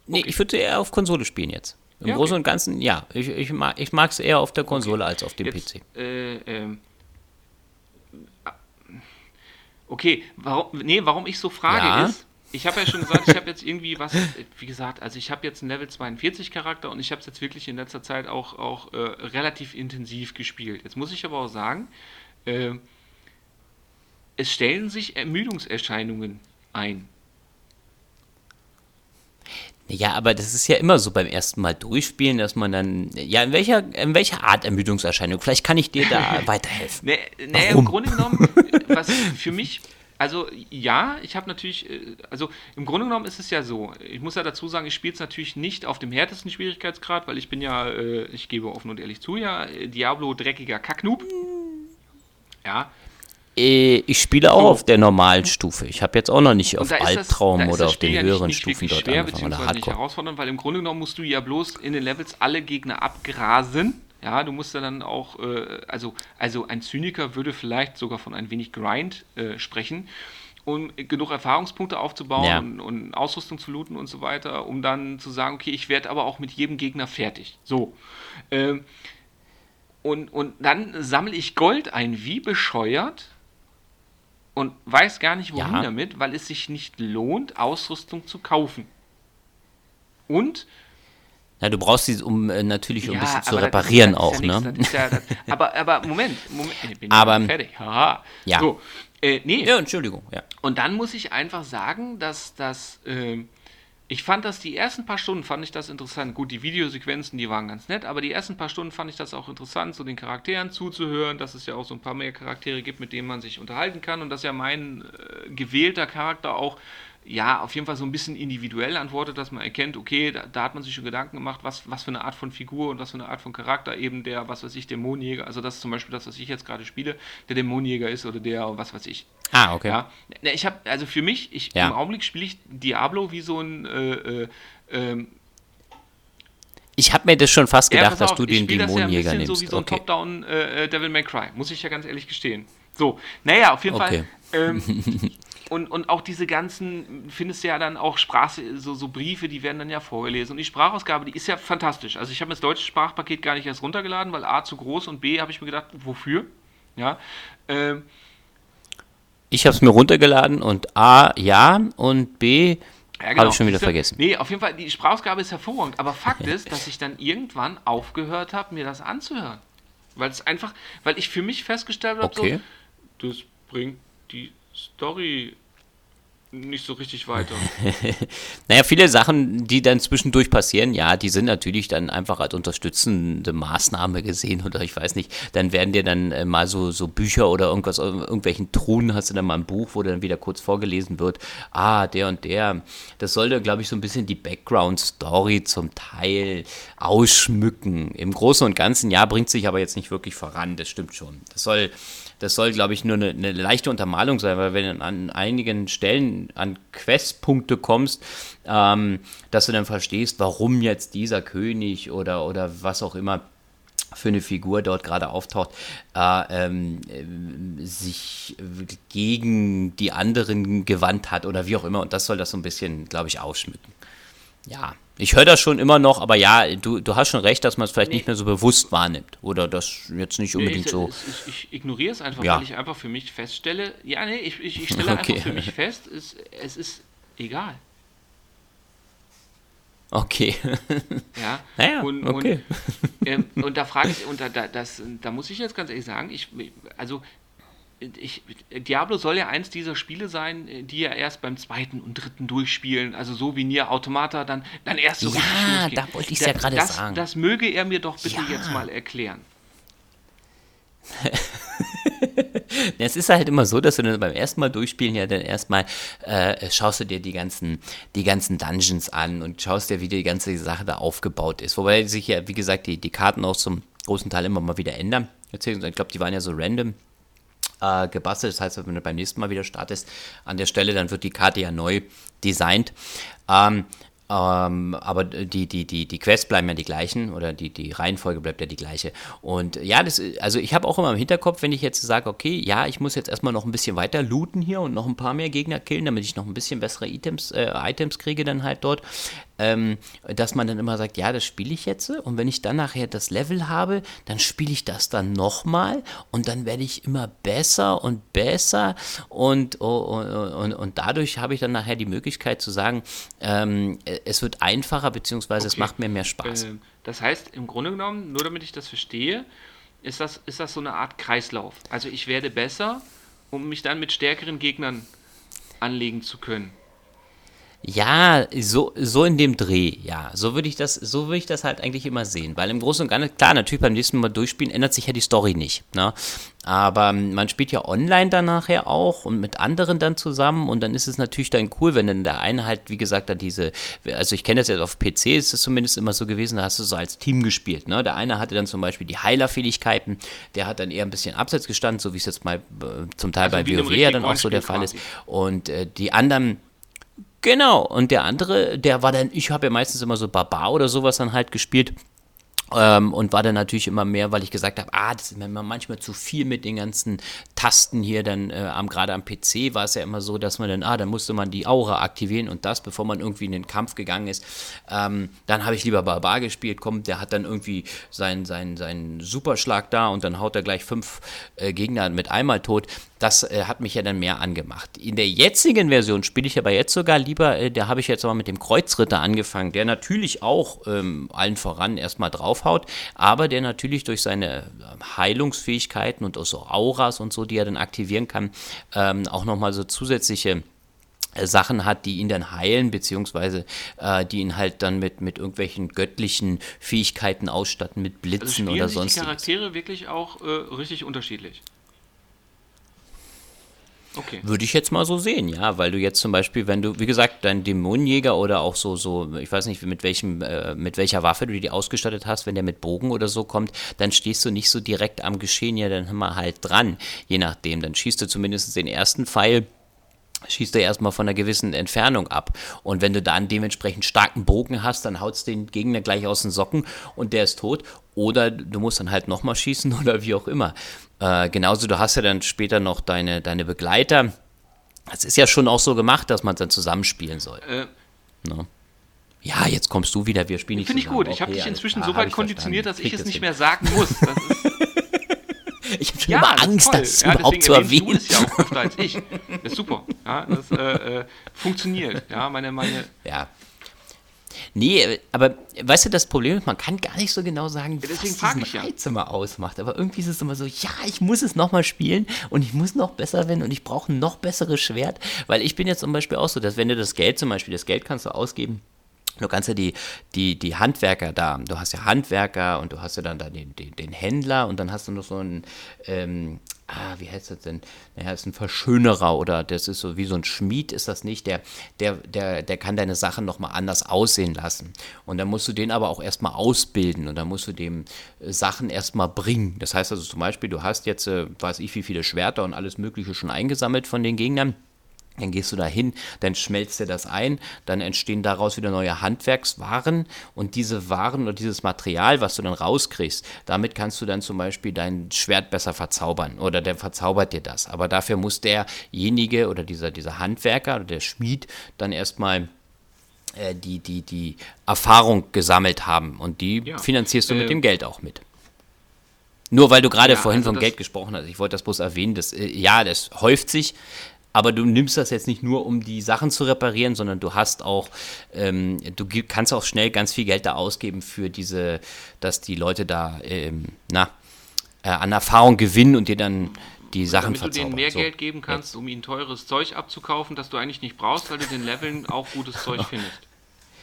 Nee, okay. ich würde eher auf Konsole spielen jetzt. Im ja, Großen okay. und Ganzen, ja. Ich, ich mag es eher auf der Konsole okay. als auf dem jetzt, PC. Äh, ähm, okay, warum, nee, warum ich so frage ja? ist, ich habe ja schon gesagt, ich habe jetzt irgendwie was, wie gesagt, also ich habe jetzt einen Level 42 Charakter und ich habe es jetzt wirklich in letzter Zeit auch, auch äh, relativ intensiv gespielt. Jetzt muss ich aber auch sagen, äh, es stellen sich Ermüdungserscheinungen ein. Ja, aber das ist ja immer so beim ersten Mal durchspielen, dass man dann. Ja, in welcher, in welcher Art Ermüdungserscheinung? Vielleicht kann ich dir da weiterhelfen. Nee, nee im Grunde genommen, was für mich also ja, ich habe natürlich, äh, also im Grunde genommen ist es ja so, ich muss ja dazu sagen, ich spiele es natürlich nicht auf dem härtesten Schwierigkeitsgrad, weil ich bin ja, äh, ich gebe offen und ehrlich zu, ja, Diablo dreckiger Kacknoob. Ja. Äh, ich spiele auch so. auf der normalen Stufe. Ich habe jetzt auch noch nicht auf Albtraum das, oder auf den höheren nicht, nicht Stufen dort schwer, angefangen oder Hardcore. Nicht herausfordernd, weil im Grunde genommen musst du ja bloß in den Levels alle Gegner abgrasen ja, du musst ja dann auch, äh, also, also ein Zyniker würde vielleicht sogar von ein wenig Grind äh, sprechen, um genug Erfahrungspunkte aufzubauen ja. und, und, Ausrüstung zu looten und so weiter, um dann zu sagen, okay, ich werde aber auch mit jedem Gegner fertig. So. Ähm, und, und dann sammle ich Gold ein, wie bescheuert. Und weiß gar nicht, wohin Ja. damit, weil es sich nicht lohnt, Ausrüstung zu kaufen. Und Na, du brauchst sie, um äh, natürlich um ein bisschen zu reparieren ist auch, ja ne? nix, das ja, aber, aber Moment, Moment, ich bin Aber- ja fertig. Haha. Ja. So, äh, nee, Ja, Entschuldigung, ja. und dann muss ich einfach sagen, dass das, ähm, ich fand das die ersten paar Stunden fand ich das interessant. Gut, die Videosequenzen, die waren ganz nett, aber die ersten paar Stunden fand ich das auch interessant, so den Charakteren zuzuhören, dass es ja auch so ein paar mehr Charaktere gibt, mit denen man sich unterhalten kann und dass ja mein äh, gewählter Charakter auch ja, auf jeden Fall so ein bisschen individuell antwortet, dass man erkennt, okay, da, da hat man sich schon Gedanken gemacht, was, was für eine Art von Figur und was für eine Art von Charakter eben der, was weiß ich, Dämonenjäger, also das ist zum Beispiel das, was ich jetzt gerade spiele, der Dämonenjäger ist oder der, was weiß ich. Ah, okay. Ja, ich habe, also für mich, ich, Ja. im Augenblick spiele ich Diablo wie so ein, äh, äh, ähm, Ich habe mir das schon fast ja, gedacht, dass auf, du ich den ja Dämonenjäger bisschen nimmst. so wie so ein okay. Top-Down äh, äh, Devil May Cry, muss ich ja ganz ehrlich gestehen. So, naja, auf jeden Okay. Fall. Ähm, und, und auch diese ganzen, findest du ja dann auch Sprach, so, so Briefe, die werden dann ja vorgelesen. Und die Sprachausgabe, die ist ja fantastisch. Also ich habe mir das deutsche Sprachpaket gar nicht erst runtergeladen, weil A zu groß und B habe ich mir gedacht, wofür? Ja. Ähm, Ich habe es mir runtergeladen und A, ja, und B, Ja, habe ich schon wieder vergessen. Nee, auf jeden Fall, die Sprachausgabe ist hervorragend. Aber Fakt ist, dass ich dann irgendwann aufgehört habe, mir das anzuhören. Weil es einfach, weil ich für mich festgestellt habe, Okay. so, das bringt die Story nicht so richtig weiter. Naja, viele Sachen, die dann zwischendurch passieren, ja, die sind natürlich dann einfach als unterstützende Maßnahme gesehen oder ich weiß nicht, dann werden dir dann äh, mal so, so Bücher oder irgendwas, in irgendwelchen Truhen hast du dann mal ein Buch, wo dann wieder kurz vorgelesen wird, ah, der und der, das sollte, glaube ich, so ein bisschen die Background-Story zum Teil ausschmücken. Im Großen und Ganzen, ja, bringt sich aber jetzt nicht wirklich voran, das stimmt schon. Das soll das soll, glaube ich, nur eine, eine leichte Untermalung sein, weil wenn du an einigen Stellen an Questpunkte kommst, ähm, dass du dann verstehst, warum jetzt dieser König oder, oder was auch immer für eine Figur dort gerade auftaucht, äh, ähm, äh, sich gegen die anderen gewandt hat oder wie auch immer. Und das soll das so ein bisschen, glaube ich, ausschmücken. Ja, ich höre das schon immer noch, aber ja, du, du hast schon recht, dass man es vielleicht nicht mehr so bewusst wahrnimmt. Oder das jetzt nicht unbedingt ich, so. Ich, ich, ich ignoriere es einfach, Ja. weil ich einfach für mich feststelle, ja, nee, ich, ich, ich stelle Okay. einfach für mich fest, es, es ist egal. Okay. Ja, Naja, und, okay. Und, ähm, und da frage ich, und da, da, das, da muss ich jetzt ganz ehrlich sagen, ich, also ich, Diablo soll ja eins dieser Spiele sein, die ja erst beim zweiten und dritten durchspielen, also so wie Nier Automata dann, dann erst so Ja, richtig da wollte ich's ja gerade das, sagen. Das möge er mir doch bitte Ja. jetzt mal erklären. Es ist halt immer so, dass du dann beim ersten Mal durchspielen ja dann erstmal äh, schaust du dir die ganzen, die ganzen Dungeons an und schaust dir, wie die ganze Sache da aufgebaut ist. Wobei sich ja, wie gesagt, die, die Karten auch zum großen Teil immer mal wieder ändern. Ich glaube, die waren ja so random äh, gebastelt. Das heißt, wenn du beim nächsten Mal wieder startest, an der Stelle, dann wird die Karte ja neu designt. Ähm, ähm, aber die, die, die, die Quests bleiben ja die gleichen oder die, die Reihenfolge bleibt ja die gleiche. Und ja, das, also ich habe auch immer im Hinterkopf, wenn ich jetzt sage, okay, ja, ich muss jetzt erstmal noch ein bisschen weiter looten hier und noch ein paar mehr Gegner killen, damit ich noch ein bisschen bessere Items, äh, Items kriege dann halt dort, ähm, dass man dann immer sagt, ja, das spiele ich jetzt und wenn ich dann nachher das Level habe, dann spiele ich das dann nochmal und dann werde ich immer besser und besser und, oh, und, und, und dadurch habe ich dann nachher die Möglichkeit zu sagen, ähm, es wird einfacher, beziehungsweise es Okay. macht mir mehr Spaß. Ähm, das heißt, im Grunde genommen, nur damit ich das verstehe, ist das, ist das so eine Art Kreislauf. Also ich werde besser, um mich dann mit stärkeren Gegnern anlegen zu können. Ja, so, so in dem Dreh, ja. So würde ich das, so würde ich das halt eigentlich immer sehen. Weil im Großen und Ganzen, klar, natürlich beim nächsten Mal durchspielen ändert sich ja die Story nicht. Ne? Aber ähm, man spielt ja online dann nachher auch und mit anderen dann zusammen und dann ist es natürlich dann cool, wenn dann der eine halt, wie gesagt, dann diese, also ich kenne das jetzt auf PC, ist es zumindest immer so gewesen, da hast du so als Team gespielt. Ne? Der eine hatte dann zum Beispiel die Heilerfähigkeiten, der hat dann eher ein bisschen abseits gestanden, so wie es jetzt mal äh, zum Teil Also bei WoW ja dann auch so der Fall ist. Und äh, die anderen, Genau, und der andere, der war dann, ich habe ja meistens immer so Barbar oder sowas dann halt gespielt. Ähm, und war dann natürlich immer mehr, weil ich gesagt habe, ah, das ist mir manchmal zu viel mit den ganzen Tasten hier, dann äh, gerade am PC war es ja immer so, dass man dann, ah, dann musste man die Aura aktivieren und das, bevor man irgendwie in den Kampf gegangen ist. Ähm, dann habe ich lieber Barbar gespielt, komm, der hat dann irgendwie seinen, seinen, seinen Superschlag da und dann haut er gleich fünf äh, Gegner mit einmal tot. Das äh, hat mich ja dann mehr angemacht. In der jetzigen Version spiele ich aber jetzt sogar lieber, äh, da habe ich jetzt aber mit dem Kreuzritter angefangen, der natürlich auch ähm, allen voran erstmal draufhaut, aber der natürlich durch seine ähm, Heilungsfähigkeiten und auch so Auras und so, die er dann aktivieren kann, ähm, auch nochmal so zusätzliche äh, Sachen hat, die ihn dann heilen, beziehungsweise äh, die ihn halt dann mit, mit irgendwelchen göttlichen Fähigkeiten ausstatten, mit Blitzen also oder sonst. Die Charaktere wirklich auch äh, richtig unterschiedlich. Okay. Würde ich jetzt mal so sehen, ja, weil du jetzt zum Beispiel, wenn du, wie gesagt, dein Dämonenjäger oder auch so, so, ich weiß nicht, mit welchem, äh, mit welcher Waffe du die ausgestattet hast, wenn der mit Bogen oder so kommt, dann stehst du nicht so direkt am Geschehen, ja, dann mal halt dran, je nachdem. Dann schießt du zumindest den ersten Pfeil schießt er erstmal von einer gewissen Entfernung ab. Und wenn du dann dementsprechend starken Bogen hast, dann haut den Gegner gleich aus den Socken und der ist tot. Oder du musst dann halt nochmal schießen oder wie auch immer. Äh, genauso, du hast ja dann später noch deine, deine Begleiter. Es ist ja schon auch so gemacht, dass man dann zusammenspielen soll. Äh, no? Ne? Ja, jetzt kommst du wieder, wir spielen nicht Finde ich gut. Okay, ich habe dich inzwischen so weit konditioniert, dass ich es nicht hin. mehr sagen muss. ich habe schon ja, immer Angst, das, das ja, überhaupt zu erwähnen. Du es ja auch öfter als ich. Das ist super. Ja, das äh, äh, funktioniert. Ja, meine, meine. Ja. Nee, aber weißt du, das Problem ist, man kann gar nicht so genau sagen, ja, was diesen ich Reiz ja. immer ausmacht. Aber irgendwie ist es immer so, ja, ich muss es nochmal spielen und ich muss noch besser werden und ich brauche ein noch besseres Schwert. Weil ich bin jetzt zum Beispiel auch so, dass wenn du das Geld zum Beispiel, das Geld kannst du ausgeben, Du kannst ja die, die, die Handwerker da, du hast ja Handwerker und du hast ja dann da den, den, den Händler und dann hast du noch so einen, ähm, ah, wie heißt das denn? Naja, ist ein Verschönerer oder das ist so wie so ein Schmied, ist das nicht? Der, der, der, der kann deine Sachen nochmal anders aussehen lassen. Und dann musst du den aber auch erstmal ausbilden und dann musst du dem äh, Sachen erstmal bringen. Das heißt also zum Beispiel, du hast jetzt, äh, weiß ich, wie viele Schwerter und alles Mögliche schon eingesammelt von den Gegnern. Dann gehst du da hin, dann schmelzt dir das ein, dann entstehen daraus wieder neue Handwerkswaren und diese Waren oder dieses Material, was du dann rauskriegst, damit kannst du dann zum Beispiel dein Schwert besser verzaubern oder der verzaubert dir das. Aber dafür muss derjenige oder dieser, dieser Handwerker oder der Schmied dann erstmal äh, die, die, die Erfahrung gesammelt haben und die ja, finanzierst du äh, mit dem Geld auch mit. Nur weil du gerade ja, vorhin also von Geld gesprochen hast, ich wollte das bloß erwähnen, dass, äh, ja, das häuft sich, aber du nimmst das jetzt nicht nur, um die Sachen zu reparieren, sondern du hast auch, ähm, du kannst auch schnell ganz viel Geld da ausgeben für diese, dass die Leute da, ähm, na, äh, an Erfahrung gewinnen und dir dann die Sachen Damit verzaubern. du denen mehr so. Geld geben kannst, um ihnen teures Zeug abzukaufen, das du eigentlich nicht brauchst, weil du den Leveln auch gutes Zeug findest.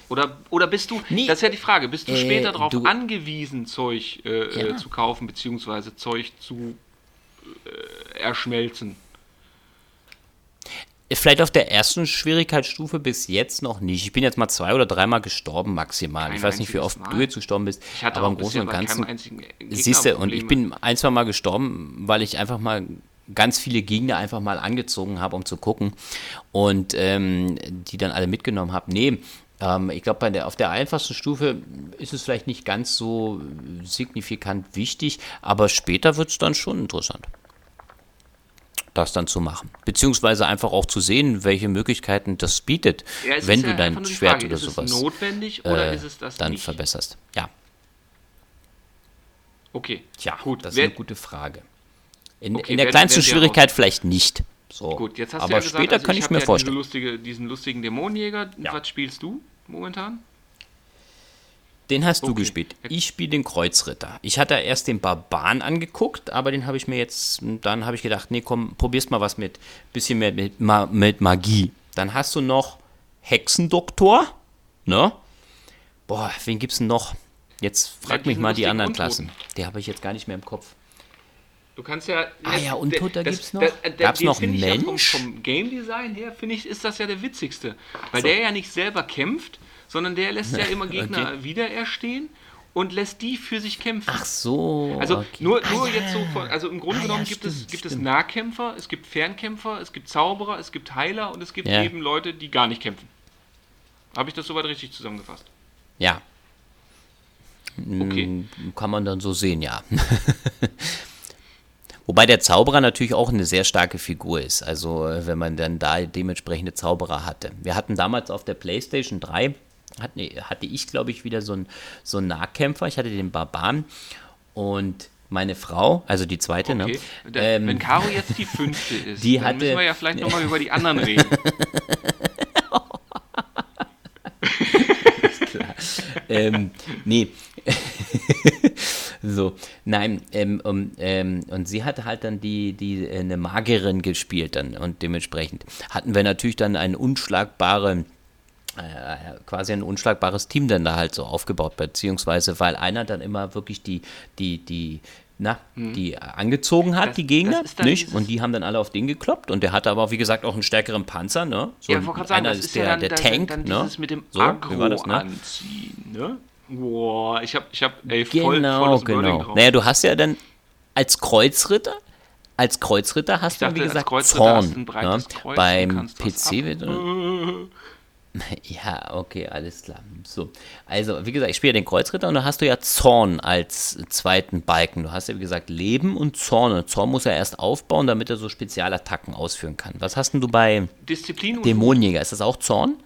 Oder, oder bist du, nee, das ist ja die Frage, bist du äh, später darauf angewiesen, Zeug äh, ja. zu kaufen, beziehungsweise Zeug zu äh, erschmelzen? Vielleicht auf der ersten Schwierigkeitsstufe bis jetzt noch nicht. Ich bin jetzt mal zwei oder dreimal gestorben maximal. Kein ich weiß nicht, wie oft mal. du jetzt gestorben bist, aber im Großen und Ganzen siehst du, und ich bin ein, zwei Mal gestorben, weil ich einfach mal ganz viele Gegner einfach mal angezogen habe, um zu gucken und ähm, die dann alle mitgenommen habe. Nee, ähm, ich glaube, auf der einfachsten Stufe ist es vielleicht nicht ganz so signifikant wichtig, aber später wird es dann schon interessant das dann zu machen. Beziehungsweise einfach auch zu sehen, welche Möglichkeiten das bietet, ja, wenn du ja dein Schwert Frage, oder sowas ist es notwendig oder äh, ist es das dann nicht? verbesserst. Ja. Okay. Tja, gut. Das ist Wer eine gute Frage. In, okay, in der kleinsten Schwierigkeit vielleicht nicht. So. Gut, jetzt hast Aber du ja gesagt, später also kann ich, ich mir ja vorstellen. Lustige, diesen lustigen Dämonenjäger. Was spielst du momentan? Den hast okay. du gespielt. Ich spiele den Kreuzritter. Ich hatte erst den Barbaren angeguckt, aber den habe ich mir jetzt, dann habe ich gedacht, nee, komm, probierst mal was mit, bisschen mehr mit, mit Magie. Dann hast du noch Hexendoktor, ne? Boah, wen gibt's denn noch? Jetzt frag mich mal die anderen Klassen. Die habe ich jetzt gar nicht mehr im Kopf. Du kannst ja. Ah ja, Untoter gibt es noch. Gab es noch einen Mensch? Ja vom, vom, Game Design her finde ich, ist das ja der witzigste. Weil so. der ja nicht selber kämpft, sondern der lässt ja immer Gegner okay. wiedererstehen und lässt die für sich kämpfen. Ach so. Also okay. nur, nur ah, jetzt so von, also im Grunde ah, genommen ja, gibt, stimmt, es, gibt es Nahkämpfer, es gibt Fernkämpfer, es gibt Zauberer, es gibt Heiler und es gibt ja. eben Leute, die gar nicht kämpfen. Habe ich das soweit richtig zusammengefasst? Ja. Okay. Hm, kann man dann so sehen, ja. Wobei der Zauberer natürlich auch eine sehr starke Figur ist. Also äh, wenn man dann da dementsprechende Zauberer hatte. Wir hatten damals auf der PlayStation 3 hatte, hatte ich, glaube ich, wieder so einen so Nahkämpfer. Ich hatte den Barbaren und meine Frau, also die zweite, ne? Okay. Da- Ähm, Wenn Caro jetzt die fünfte ist, die dann hatte- müssen wir ja vielleicht nochmal über die anderen reden. ähm, nee. so, nein, ähm, um, ähm, und sie hatte halt dann die, die äh, eine Magerin gespielt dann und dementsprechend hatten wir natürlich dann einen unschlagbaren quasi ein unschlagbares Team dann da halt so aufgebaut, beziehungsweise weil einer dann immer wirklich die, die, die, na, die angezogen hat, Das- die Gegner, nicht? Und die haben dann alle auf den gekloppt und der hatte aber, wie gesagt, auch einen stärkeren Panzer, ne? So ja, ich wollte gerade sagen, das ist ist der, ja dann, der dann, Tank, dann ne? mit dem So, wie Agro war das, ne? anziehen, ne? Boah, ich hab, ich hab, ey, voll, Genau, genau. drauf. Naja, du hast ja dann als Kreuzritter, als Kreuzritter hast du, dachte, wie als gesagt, du Zorn. ne? Beim PC wird. Ja, okay, alles klar. So, also wie gesagt, ich spiele den Kreuzritter und da hast du ja Zorn als zweiten Balken. Du hast ja wie gesagt Leben und Zorn. Und Zorn muss er erst aufbauen, damit er so Spezialattacken ausführen kann. Was hast denn du bei Disziplin Dämonenjäger? Ist das auch Zorn?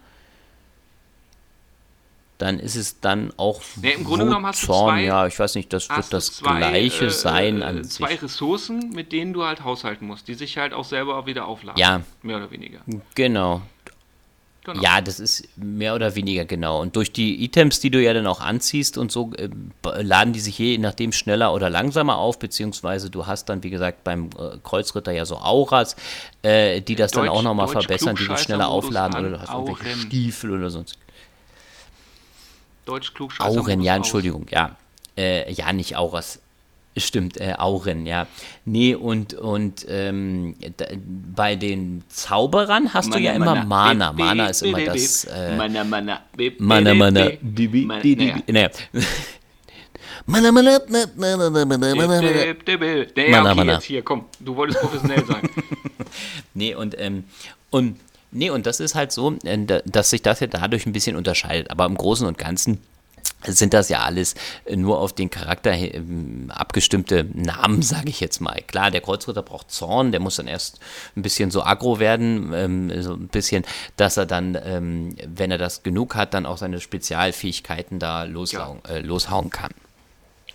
Dann ist es dann auch Nee, im Grunde genommen hast du Zorn. zwei- ja, ich weiß nicht, das wird du das zwei, gleiche äh, sein äh, an Zwei sich. Ressourcen, mit denen du halt haushalten musst, die sich halt auch selber wieder aufladen. Ja. Mehr oder weniger. Genau. Genau. Ja, das ist mehr oder weniger genau. Und durch die Items, die du ja dann auch anziehst und so, äh, laden die sich je nachdem schneller oder langsamer auf, beziehungsweise du hast dann, wie gesagt, beim äh, Kreuzritter ja so Auras, äh, die das dann Deutsch- auch nochmal verbessern, die dich schneller aufladen oder du hast irgendwelche Auren. Stiefel oder sonst. Deutsch klug Auren, ja, Entschuldigung, ja. Äh, ja, nicht Auras. Stimmt, äh, Auren, ja. Nee, und, und ähm, da, bei den Zauberern hast du ja immer Mana. Mana ist immer das. Äh, Mana, Mana. Mana, Mana. Naja. Mana, Mana, na, na, na, na, Mana, Mana, Mana. Mana, Mana. jetzt hier, komm. Du wolltest professionell sein. Nee, und, ähm, und, nee, und das ist halt so, äh, da- dass sich das ja dadurch ein bisschen unterscheidet. Aber im Großen und Ganzen sind das ja alles äh, nur auf den Charakter ähm, abgestimmte Namen, sage ich jetzt mal. Klar, der Kreuzritter braucht Zorn, der muss dann erst ein bisschen so aggro werden, ähm, so ein bisschen, dass er dann, ähm, wenn er das genug hat, dann auch seine Spezialfähigkeiten da loshauen, äh, loshauen kann.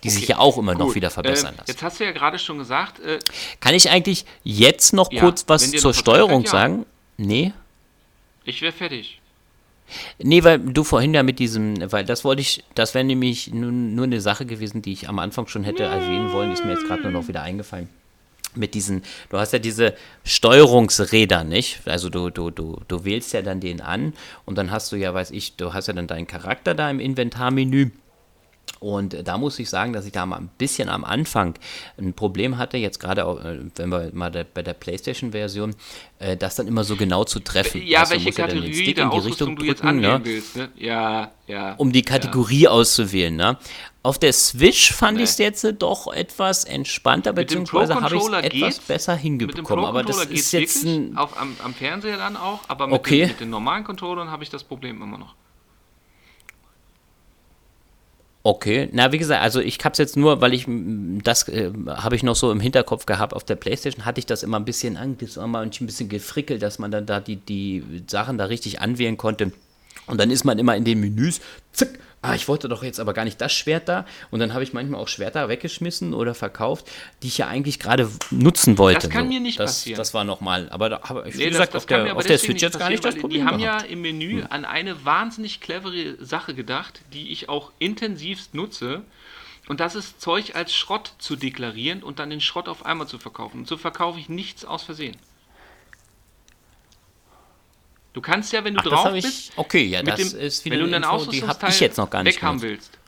Die sich ja auch immer noch Gut, wieder verbessern äh, lassen. Jetzt hast du ja gerade schon gesagt, äh, Kann ich eigentlich jetzt noch Ja, kurz was zur noch Steuerung einfällt, ja. sagen? Nee. ich wäre fertig. Nee, weil du vorhin ja mit diesem, weil das wollte ich, das wäre nämlich nur, nur eine Sache gewesen, die ich am Anfang schon hätte erwähnen wollen, ist mir jetzt gerade nur noch wieder eingefallen. Mit diesen, du hast ja diese Steuerungsräder, nicht? Also du, du, du, du wählst ja dann den an und dann hast du ja, weiß ich, du hast ja dann deinen Charakter da im Inventarmenü. Und da muss ich sagen, dass ich da mal ein bisschen am Anfang ein Problem hatte, jetzt gerade, auch, äh, wenn wir mal der, bei der PlayStation-Version, äh, das dann immer so genau zu treffen. Ja, du, welche musst ja dann den Kategorie Stick der in die Richtung du jetzt drücken, ne? willst, ne? Ja, ja. um die Kategorie auszuwählen. Ne? Auf der Switch fand Nee. ich es jetzt doch etwas entspannter, Mit beziehungsweise habe ich es etwas besser hingekommen. Aber das ist jetzt wirklich, ein. auf, am, am Fernseher dann auch, aber mit, Okay. den, mit den normalen Controllern habe ich das Problem immer noch. Okay, na wie gesagt, also ich habe es jetzt nur, weil ich das äh, habe ich noch so im Hinterkopf gehabt. Auf der PlayStation hatte ich das immer ein bisschen Angst, immer ein bisschen gefrickelt, dass man dann da die, die Sachen da richtig anwählen konnte. Und dann ist man immer in den Menüs, zack, ah, ich wollte doch jetzt aber gar nicht das Schwert da. Und dann habe ich manchmal auch Schwerter weggeschmissen oder verkauft, die ich ja eigentlich gerade nutzen wollte. Das kann so. mir nicht das, passieren. Das war nochmal, aber da habe ich, wie Nee, gesagt, auf kann mir der, auf der Switch jetzt gar nicht das Problem Die haben gehabt. Hm. ja im Menü an eine wahnsinnig clevere Sache gedacht, die ich auch intensivst nutze. Und das ist Zeug als Schrott zu deklarieren und dann den Schrott auf einmal zu verkaufen. Und so verkaufe ich nichts aus Versehen. Du kannst ja, wenn du Ach, drauf habe bist, ich, okay, ja, das dem, ist wenn du eine dein Info, Ausrüstungsteil ich jetzt noch gar nicht weghaben genutzt. willst,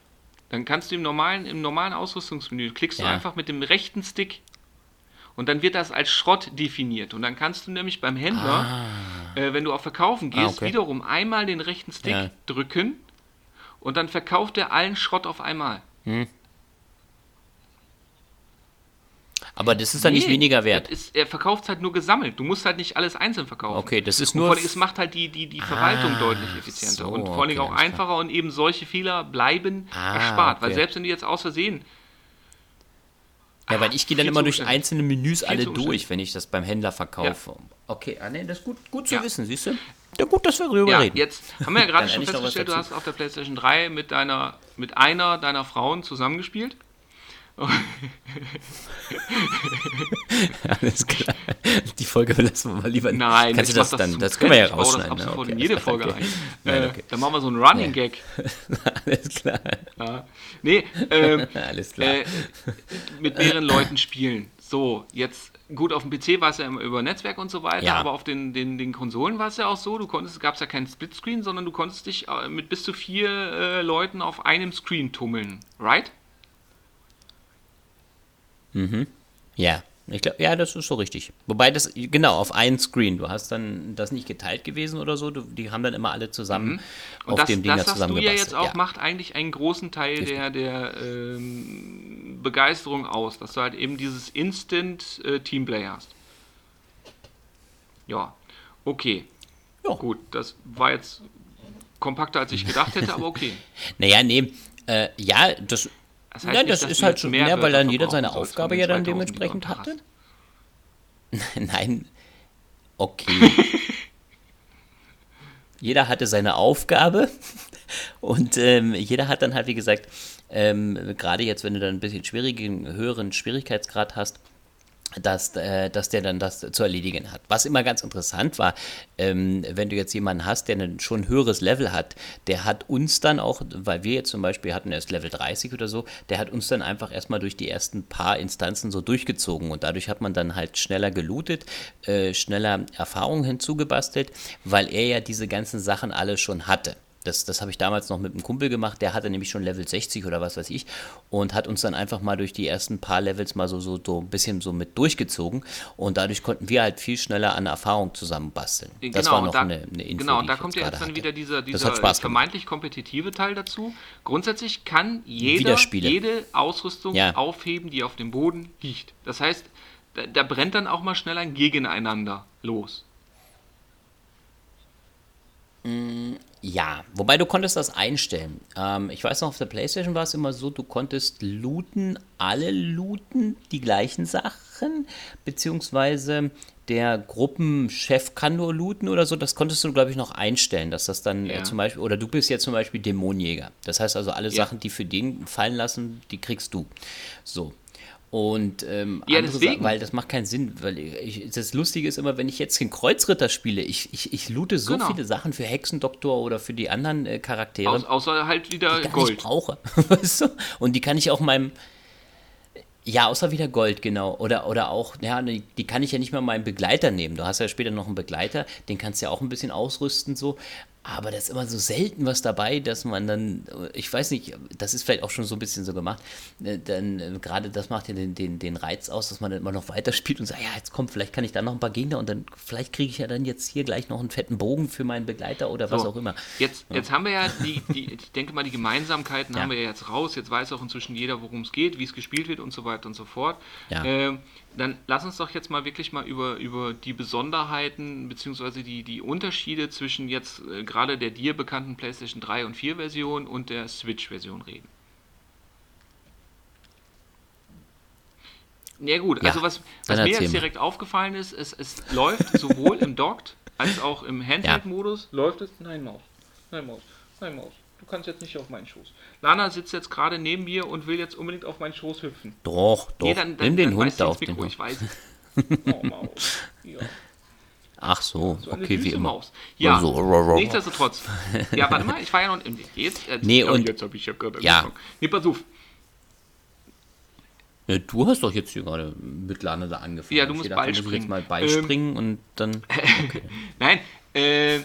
dann kannst du im normalen, im normalen Ausrüstungsmenü, klickst du Ja. einfach mit dem rechten Stick und dann wird das als Schrott definiert. Und dann kannst du nämlich beim Händler, äh, wenn du auf Verkaufen gehst, Ah, okay. wiederum einmal den rechten Stick Ja. drücken und dann verkauft er allen Schrott auf einmal. Aber das ist dann nicht Nee, weniger wert. Ist, er verkauft es halt nur gesammelt. Du musst halt nicht alles einzeln verkaufen. Okay, das ist Und nur vor allem, es macht halt die, die, die Verwaltung Ah, deutlich effizienter so, und vor allem okay, auch klar. einfacher und eben solche Fehler bleiben Ah, erspart. Weil okay. selbst wenn du jetzt aus Versehen Ja, weil ich gehe dann immer durch einzelne Menüs alle durch, wenn ich das beim Händler verkaufe. Okay, ah, nee, das ist gut, gut zu Ja. wissen, siehst du? Ja, gut, dass wir darüber Ja, reden. jetzt haben wir ja gerade schon festgestellt, du hast auf der PlayStation 3 mit deiner, mit einer deiner Frauen zusammengespielt. Alles klar. Die Folge lassen wir mal lieber nicht. Nein, Kannst du das das dann? Das können wir ja Trend. Ich baue das rausschneiden. ab ne? Okay, in jede Folge okay. ein. Nein, Äh, okay. Dann machen wir so einen Running. Gag. Alles klar. Ja. Nee, ähm, Alles klar. äh, mit mehreren Leuten spielen. So, jetzt, gut, auf dem PC war es ja immer über Netzwerk und so weiter, Ja. aber auf den, den, den Konsolen war es ja auch so, du konntest, gab es ja keinen Splitscreen, sondern du konntest dich äh, mit bis zu vier äh, Leuten auf einem Screen tummeln, right? Ja, ich glaube, ja, das ist so richtig. Wobei das, genau, auf einen Screen. Du hast dann das nicht geteilt gewesen oder so. Du, die haben dann immer alle zusammen Mhm. Und auf das, dem Ding da das was du ja jetzt auch macht eigentlich einen großen Teil der, der ähm, Begeisterung aus, dass du halt eben dieses Instant äh, Teamplay hast. Ja, okay. Ja. Gut, das war jetzt kompakter, als ich gedacht hätte, aber okay. Naja, nee, äh, ja, das, Das ja, nicht, das ist halt schon mehr mehr, weil dann jeder seine Aufgabe ja dann 2000, die du dementsprechend hatte. Nein, okay. jeder hatte seine Aufgabe und ähm, jeder hat dann halt, wie gesagt, ähm, gerade jetzt, wenn du dann ein bisschen schwierigen, höheren Schwierigkeitsgrad hast, dass, äh, dass der dann das zu erledigen hat. Was immer ganz interessant war, ähm, wenn du jetzt jemanden hast, der ein schon höheres Level hat, der hat uns dann auch, weil wir jetzt zum Beispiel hatten erst Level 30 oder so, der hat uns dann einfach erstmal durch die ersten paar Instanzen so durchgezogen und dadurch hat man dann halt schneller gelootet, äh, schneller Erfahrungen hinzugebastelt, weil er ja diese ganzen Sachen alle schon hatte. Das, das habe ich damals noch mit einem Kumpel gemacht, der hatte nämlich schon Level 60 oder was weiß ich und hat uns dann einfach mal durch die ersten paar Levels mal so, so, so ein bisschen so mit durchgezogen und dadurch konnten wir halt viel schneller an Erfahrung zusammenbasteln. Das genau, war noch da, eine, eine Info, Genau, und da kommt jetzt ja jetzt dann hatte. wieder dieser, Das dieser vermeintlich kompetitive Teil dazu. Grundsätzlich kann jeder jede Ausrüstung Ja. aufheben, die auf dem Boden liegt. Das heißt, da, da brennt dann auch mal schnell ein Gegeneinander los. Ja, wobei du konntest das einstellen. Ähm, ich weiß noch, auf der Playstation war es immer so, du konntest looten, alle looten die gleichen Sachen, beziehungsweise der Gruppenchef kann nur looten oder so, das konntest du, glaube ich, noch einstellen, dass das dann Ja. äh, zum Beispiel, oder du bist jetzt zum Beispiel Dämonenjäger. Das heißt also, alle Ja. Sachen, die für den fallen lassen, die kriegst du. So. Und ähm, Ja, deswegen. Sachen, weil das macht keinen Sinn, weil ich, das Lustige ist immer, wenn ich jetzt den Kreuzritter spiele, ich, ich, ich loote so Genau. viele Sachen für Hexendoktor oder für die anderen äh, Charaktere, Aus, außer halt wieder die ich Gold. nicht brauche. weißt du? Und die kann ich auch meinem. Ja, außer wieder Gold, genau. Oder, oder auch, ja, die, die kann ich ja nicht mal meinem Begleiter nehmen. Du hast ja später noch einen Begleiter, den kannst du ja auch ein bisschen ausrüsten, so. Aber da ist immer so selten was dabei, dass man dann, ich weiß nicht, das ist vielleicht auch schon so ein bisschen so gemacht, äh, dann äh, gerade das macht ja den, den, den Reiz aus, dass man dann immer noch weiterspielt und sagt, ja, jetzt kommt, vielleicht kann ich da noch ein paar Gegner und dann, vielleicht kriege ich ja dann jetzt hier gleich noch einen fetten Bogen für meinen Begleiter oder was So, auch immer. Jetzt, jetzt haben wir ja die, die, ich denke mal, die Gemeinsamkeiten Ja. haben wir ja jetzt raus. Jetzt weiß auch inzwischen jeder, worum es geht, wie es gespielt wird und so weiter und so fort. Ja. Ähm, dann lass uns doch jetzt mal wirklich mal über, über die Besonderheiten beziehungsweise die, die Unterschiede zwischen jetzt äh, gerade der dir bekannten PlayStation 3 und 4 Version und der Switch-Version reden. Ja gut, Ja, also was, was mir jetzt direkt aufgefallen ist, es, es läuft sowohl im Docked als auch im Handheld-Modus. Läuft es? Nein, Maus. Nein, Maus. Nein, Maus. Du kannst jetzt nicht auf meinen Schoß. Lana sitzt jetzt gerade neben mir und will jetzt unbedingt auf meinen Schoß hüpfen. Doch, doch. Nee, dann, dann, Nimm den Hund da auf den Hund. ich weiß. Oh, Maus. Ja, Ach so, so okay, wie immer. Maus. Ja, Also, rrrr. nichtsdestotrotz. Ja, warte mal, ich war ja noch im Jetzt, äh, Nee, oh, und- jetzt habe ich ja gerade ja. angefangen. Nee, pass auf. Ja, du hast doch jetzt hier gerade mit Lana da angefangen. Ja, du musst jetzt mal beispringen und dann. Okay. Nein, äh, äh,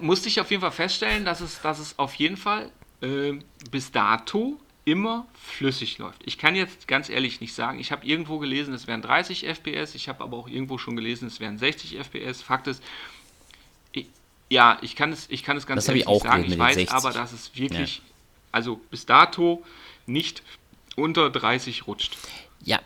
musste ich auf jeden Fall feststellen, dass es, dass es auf jeden Fall äh, bis dato immer flüssig läuft. Ich kann jetzt ganz ehrlich nicht sagen, ich habe irgendwo gelesen, es wären 30 FPS, ich habe aber auch irgendwo schon gelesen, es wären 60 FPS. Fakt ist, ich, ja, ich kann es, ich kann es ganz Das ehrlich ich auch nicht sagen. Ich weiß den 60. aber, dass es wirklich, also bis dato nicht unter 30 rutscht. Ja,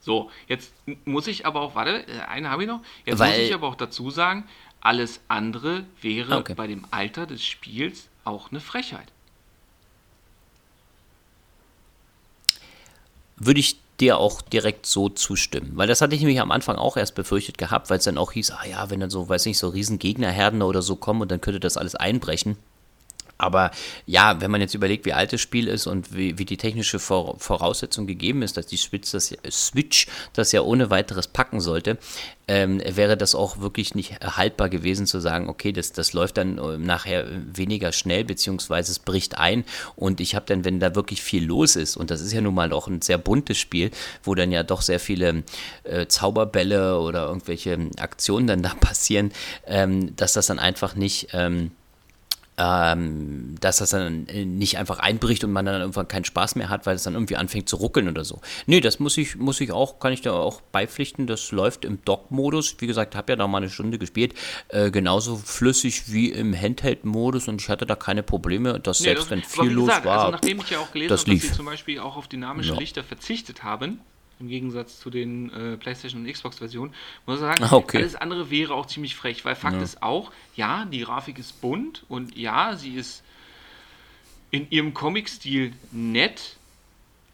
So, jetzt muss ich aber auch, warte, äh, eine habe ich noch. Jetzt Weil- muss ich aber auch dazu sagen, alles andere wäre Ah, okay. bei dem Alter des Spiels auch eine Frechheit. würde ich dir auch direkt so zustimmen. Weil das hatte ich nämlich am Anfang auch erst befürchtet gehabt, weil es dann auch hieß, ah ja, wenn dann so, weiß nicht, so riesen Gegnerherden oder so kommen und dann könnte das alles einbrechen. Aber ja, wenn man jetzt überlegt, wie alt das Spiel ist und wie, wie die technische Voraussetzung gegeben ist, dass die Switch das, Switch das ja ohne weiteres packen sollte, ähm, wäre das auch wirklich nicht haltbar gewesen zu sagen, okay, das, das läuft dann äh, nachher weniger schnell, beziehungsweise es bricht ein. Und ich habe dann, wenn da wirklich viel los ist, und das ist ja nun mal auch ein sehr buntes Spiel, wo dann ja doch sehr viele äh, Zauberbälle oder irgendwelche Aktionen dann da passieren, ähm, dass das dann einfach nicht... Ähm, ähm, dass das dann äh, nicht einfach einbricht und man dann irgendwann keinen Spaß mehr hat, weil es dann irgendwie anfängt zu ruckeln oder so. Nee, das muss ich, muss ich auch, kann ich da auch beipflichten. Das läuft im Dock-Modus. Wie gesagt, habe ja da mal eine Stunde gespielt. Äh, genauso flüssig wie im Handheld-Modus und ich hatte da keine Probleme, dass nee, selbst das, wenn viel los gesagt, war. Also nachdem ich ja auch gelesen habe, dass sie zum Beispiel auch auf dynamische ja. Lichter verzichtet haben, im Gegensatz zu den äh, PlayStation und Xbox-Versionen. Muss ich sagen, ah, okay. alles andere wäre auch ziemlich frech, weil Fakt ja. ist auch, ja, die Grafik ist bunt und ja, sie ist in ihrem Comic-Stil nett,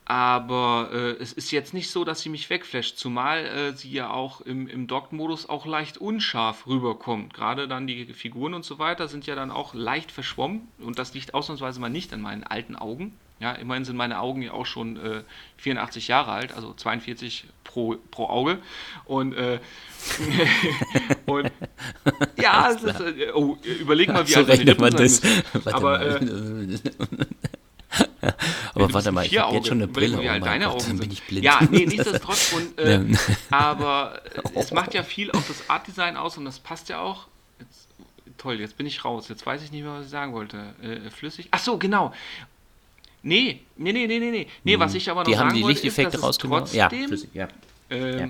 aber äh, es ist jetzt nicht so, dass sie mich wegflasht, zumal äh, sie ja auch im, im Dock-Modus auch leicht unscharf rüberkommt. Gerade dann die Figuren und so weiter sind ja dann auch leicht verschwommen und das liegt ausnahmsweise mal nicht an meinen alten Augen. Ja, immerhin sind meine Augen ja auch schon äh, 84 Jahre alt, also 42 pro, pro Auge. Und, äh, und ja, ist, äh, oh, überleg mal, wie alt deine Rippen das. Aber, äh, aber warte mal, ich habe jetzt schon eine Brille. Wie alt oh deine Gott, Augen bin ich blind. Ja, nee, nichtsdestotrotz. Und, äh, aber es macht ja viel auch das Artdesign aus und das passt ja auch. Toll, jetzt bin ich raus. Jetzt weiß ich nicht mehr, was ich sagen wollte. Äh, flüssig. Ach so, genau. Nee, nee, nee, nee, nee, nee. Nee, was hm. ich aber noch die sagen haben die wollte, ist, dass trotzdem ja, ja. Ähm, ja.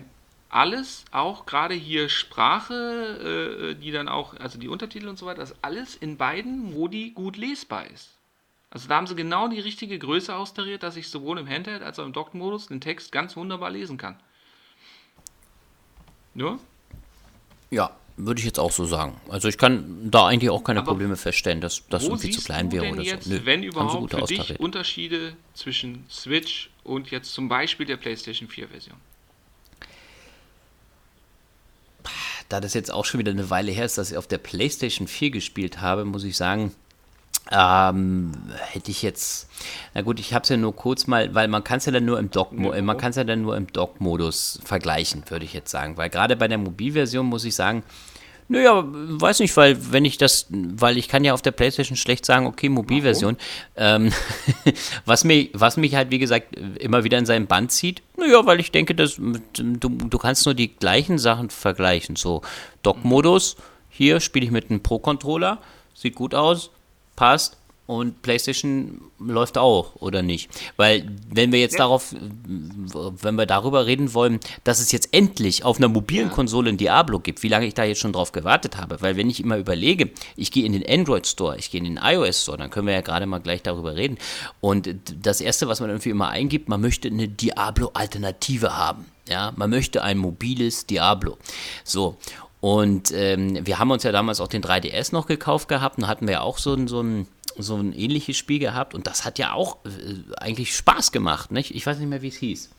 alles, auch gerade hier Sprache, äh, die dann auch, also die Untertitel und so weiter, dass alles in beiden Modi gut lesbar ist. Also da haben sie genau die richtige Größe austariert, dass ich sowohl im Handheld als auch im Dock-Modus den Text ganz wunderbar lesen kann. Nur? Ja, würde ich jetzt auch so sagen. Also ich kann da eigentlich auch keine Aber Probleme feststellen, dass das irgendwie zu klein wäre oder jetzt, so. Nö, wenn überhaupt für dich Unterschiede zwischen Switch und jetzt zum Beispiel der PlayStation 4 Version? Da das jetzt auch schon wieder eine Weile her ist, dass ich auf der PlayStation 4 gespielt habe, muss ich sagen, ähm, hätte ich jetzt, na gut, ich habe es ja nur kurz mal, weil man kann es ja dann nur im Dock, man kann es ja dann nur im Dock-Modus vergleichen, würde ich jetzt sagen, weil gerade bei der Mobilversion muss ich sagen, naja, weiß nicht, weil wenn ich das, weil ich kann ja auf der Playstation schlecht sagen, okay, Mobilversion. Ähm, was, mich, was mich halt, wie gesagt, immer wieder in seinem Band zieht, naja, weil ich denke, dass, du, du kannst nur die gleichen Sachen vergleichen. So, Dock-Modus, hier spiele ich mit einem Pro-Controller, sieht gut aus, passt und PlayStation läuft auch oder nicht? Weil wenn wir jetzt ja. darauf, wenn wir darüber reden wollen, dass es jetzt endlich auf einer mobilen ja. Konsole ein Diablo gibt, wie lange ich da jetzt schon drauf gewartet habe, weil wenn ich immer überlege, ich gehe in den Android Store, ich gehe in den iOS Store, dann können wir ja gerade mal gleich darüber reden. Und das erste, was man irgendwie immer eingibt, man möchte eine Diablo Alternative haben. Ja, man möchte ein mobiles Diablo. So. Und ähm, wir haben uns ja damals auch den 3DS noch gekauft gehabt und hatten wir auch so, so, ein, so ein ähnliches Spiel gehabt und das hat ja auch äh, eigentlich Spaß gemacht. Nicht? Ich weiß nicht mehr, wie es hieß.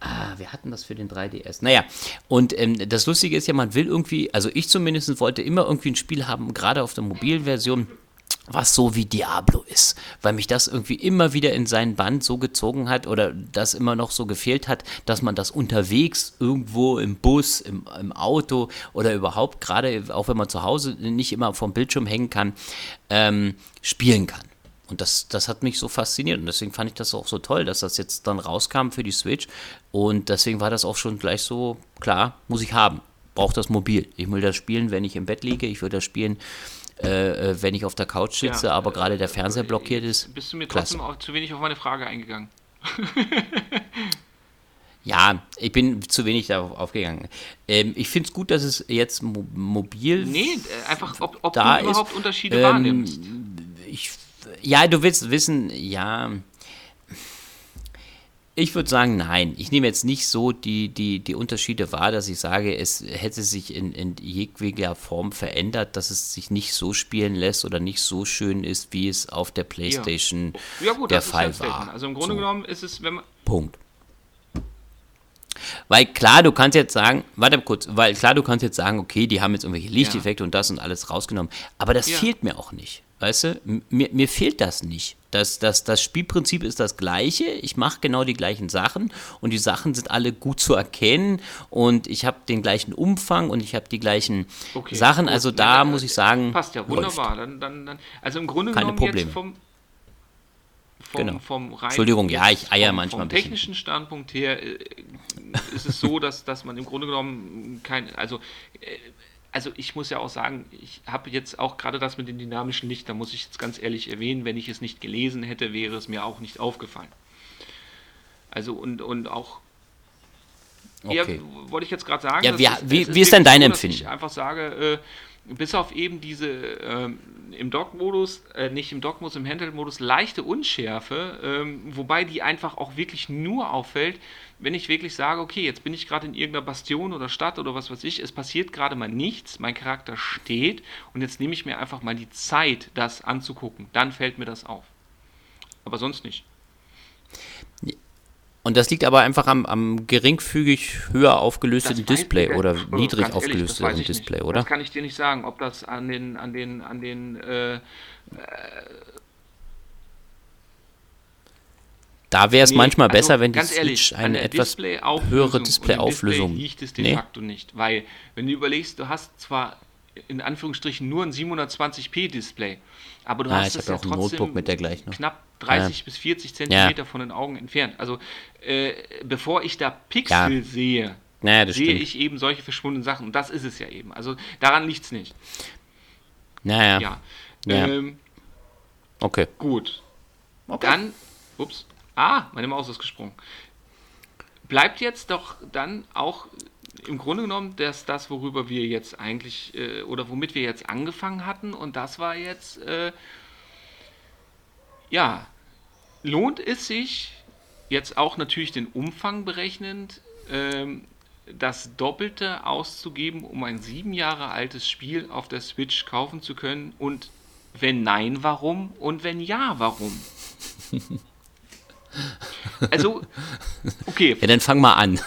Ah, wir hatten das für den 3DS. Naja, und ähm, das Lustige ist ja, man will irgendwie, also ich zumindest wollte immer irgendwie ein Spiel haben, gerade auf der Mobilversion, was so wie Diablo ist, weil mich das irgendwie immer wieder in seinen Band so gezogen hat oder das immer noch so gefehlt hat, dass man das unterwegs irgendwo im Bus, im, im Auto oder überhaupt gerade, auch wenn man zu Hause nicht immer vom Bildschirm hängen kann, ähm, spielen kann. Und das, das hat mich so fasziniert und deswegen fand ich das auch so toll, dass das jetzt dann rauskam für die Switch und deswegen war das auch schon gleich so, klar, muss ich haben, brauche das mobil. Ich will das spielen, wenn ich im Bett liege, ich will das spielen, äh, äh, wenn ich auf der Couch sitze, ja, aber gerade der Fernseher blockiert ist. Bist du mir trotzdem auch zu wenig auf meine Frage eingegangen? ja, ich bin zu wenig darauf aufgegangen. Ähm, ich finde es gut, dass es jetzt mo mobil. Nee, äh, einfach, ob, ob du überhaupt ist. Unterschiede ähm, wahrnimmst. Ich, ja, du willst wissen, ja. Ich würde sagen, nein. Ich nehme jetzt nicht so die, die, die Unterschiede wahr, dass ich sage, es hätte sich in, in jeglicher Form verändert, dass es sich nicht so spielen lässt oder nicht so schön ist, wie es auf der PlayStation ja. Ja, gut, der Fall war. Also im Grunde so. genommen ist es, wenn man. Punkt. Weil klar, du kannst jetzt sagen, warte kurz, weil klar, du kannst jetzt sagen, okay, die haben jetzt irgendwelche Lichteffekte ja. und das und alles rausgenommen, aber das fehlt mir auch nicht. Weißt du, mir, mir fehlt das nicht. Das, das, das Spielprinzip ist das gleiche. Ich mache genau die gleichen Sachen und die Sachen sind alle gut zu erkennen und ich habe den gleichen Umfang und ich habe die gleichen okay, Sachen. Gut. Also da ja, muss ich sagen. Passt ja wunderbar. Dann, dann, dann, also im Grunde Keine genommen Probleme. jetzt vom, vom, genau. vom rein, Entschuldigung, ja, ich eier vom, manchmal vom technischen Standpunkt her äh, ist es so, dass, dass man im Grunde genommen kein, also äh, also ich muss ja auch sagen, ich habe jetzt auch gerade das mit den dynamischen Licht, da muss ich jetzt ganz ehrlich erwähnen, wenn ich es nicht gelesen hätte, wäre es mir auch nicht aufgefallen. Also und, und auch okay. wollte ich jetzt gerade sagen, ja, wie, ist, wie, wie ist denn dein so, Empfinden? ich einfach sage, äh, bis auf eben diese äh, im Dock-Modus, äh, nicht im Dock-Modus, im Handheld-Modus leichte Unschärfe, ähm, wobei die einfach auch wirklich nur auffällt, wenn ich wirklich sage, okay, jetzt bin ich gerade in irgendeiner Bastion oder Stadt oder was weiß ich, es passiert gerade mal nichts, mein Charakter steht und jetzt nehme ich mir einfach mal die Zeit, das anzugucken, dann fällt mir das auf. Aber sonst nicht. Und das liegt aber einfach am, am geringfügig höher aufgelösteten Display oder oh, niedrig aufgelösteten Display, nicht. oder? Das kann ich dir nicht sagen, ob das an den, an den, an den äh, äh, da wäre es nee, manchmal also besser, wenn die Switch ehrlich, eine etwas Display höhere Displayauflösung. Display liegt es de nee. facto nicht, weil wenn du überlegst, du hast zwar in Anführungsstrichen nur ein 720p Display, aber du ah, hast es ja trotzdem mit der gleichen. knapp 30 ja. bis 40 Zentimeter ja. von den Augen entfernt. Also äh, bevor ich da Pixel ja. sehe, naja, sehe stimmt. ich eben solche verschwundenen Sachen. Und das ist es ja eben. Also daran liegt es nicht. Naja. Ja. Ähm, okay. Gut. Okay. Dann, ups, Ah, meine Maus ist gesprungen. Bleibt jetzt doch dann auch im Grunde genommen das, das worüber wir jetzt eigentlich äh, oder womit wir jetzt angefangen hatten. Und das war jetzt, äh, ja, lohnt es sich jetzt auch natürlich den Umfang berechnend, ähm, das Doppelte auszugeben, um ein sieben Jahre altes Spiel auf der Switch kaufen zu können? Und wenn nein, warum? Und wenn ja, warum? Also, okay. Ja, dann fang mal an.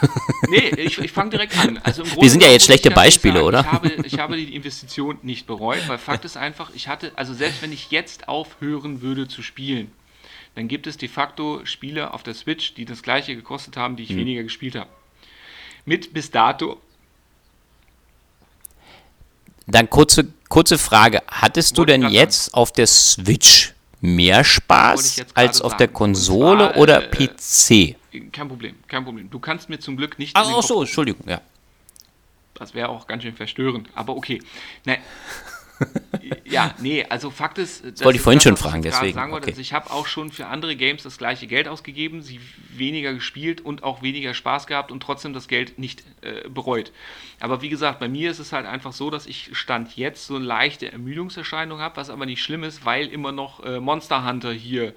Nee, ich, ich fange direkt an. Also Wir sind ja jetzt schlechte Beispiele, sagen, oder? Ich habe, ich habe die Investition nicht bereut, weil Fakt ist einfach, ich hatte, also selbst wenn ich jetzt aufhören würde zu spielen, dann gibt es de facto Spiele auf der Switch, die das gleiche gekostet haben, die ich hm. weniger gespielt habe. Mit bis dato. Dann kurze, kurze Frage. Hattest du denn jetzt auf der Switch mehr Spaß als auf sagen. der Konsole zwar, oder äh, PC? Kein Problem, kein Problem. Du kannst mir zum Glück nicht. Ach, ach so, Entschuldigung, ja. Das wäre auch ganz schön verstörend, aber okay. Nein. Ja, nee, also Fakt ist. Das, wollte ich vorhin das, schon fragen, deswegen. Sagen wollte, okay. also ich habe auch schon für andere Games das gleiche Geld ausgegeben, sie weniger gespielt und auch weniger Spaß gehabt und trotzdem das Geld nicht äh, bereut. Aber wie gesagt, bei mir ist es halt einfach so, dass ich Stand jetzt so eine leichte Ermüdungserscheinung habe, was aber nicht schlimm ist, weil immer noch äh, Monster Hunter hier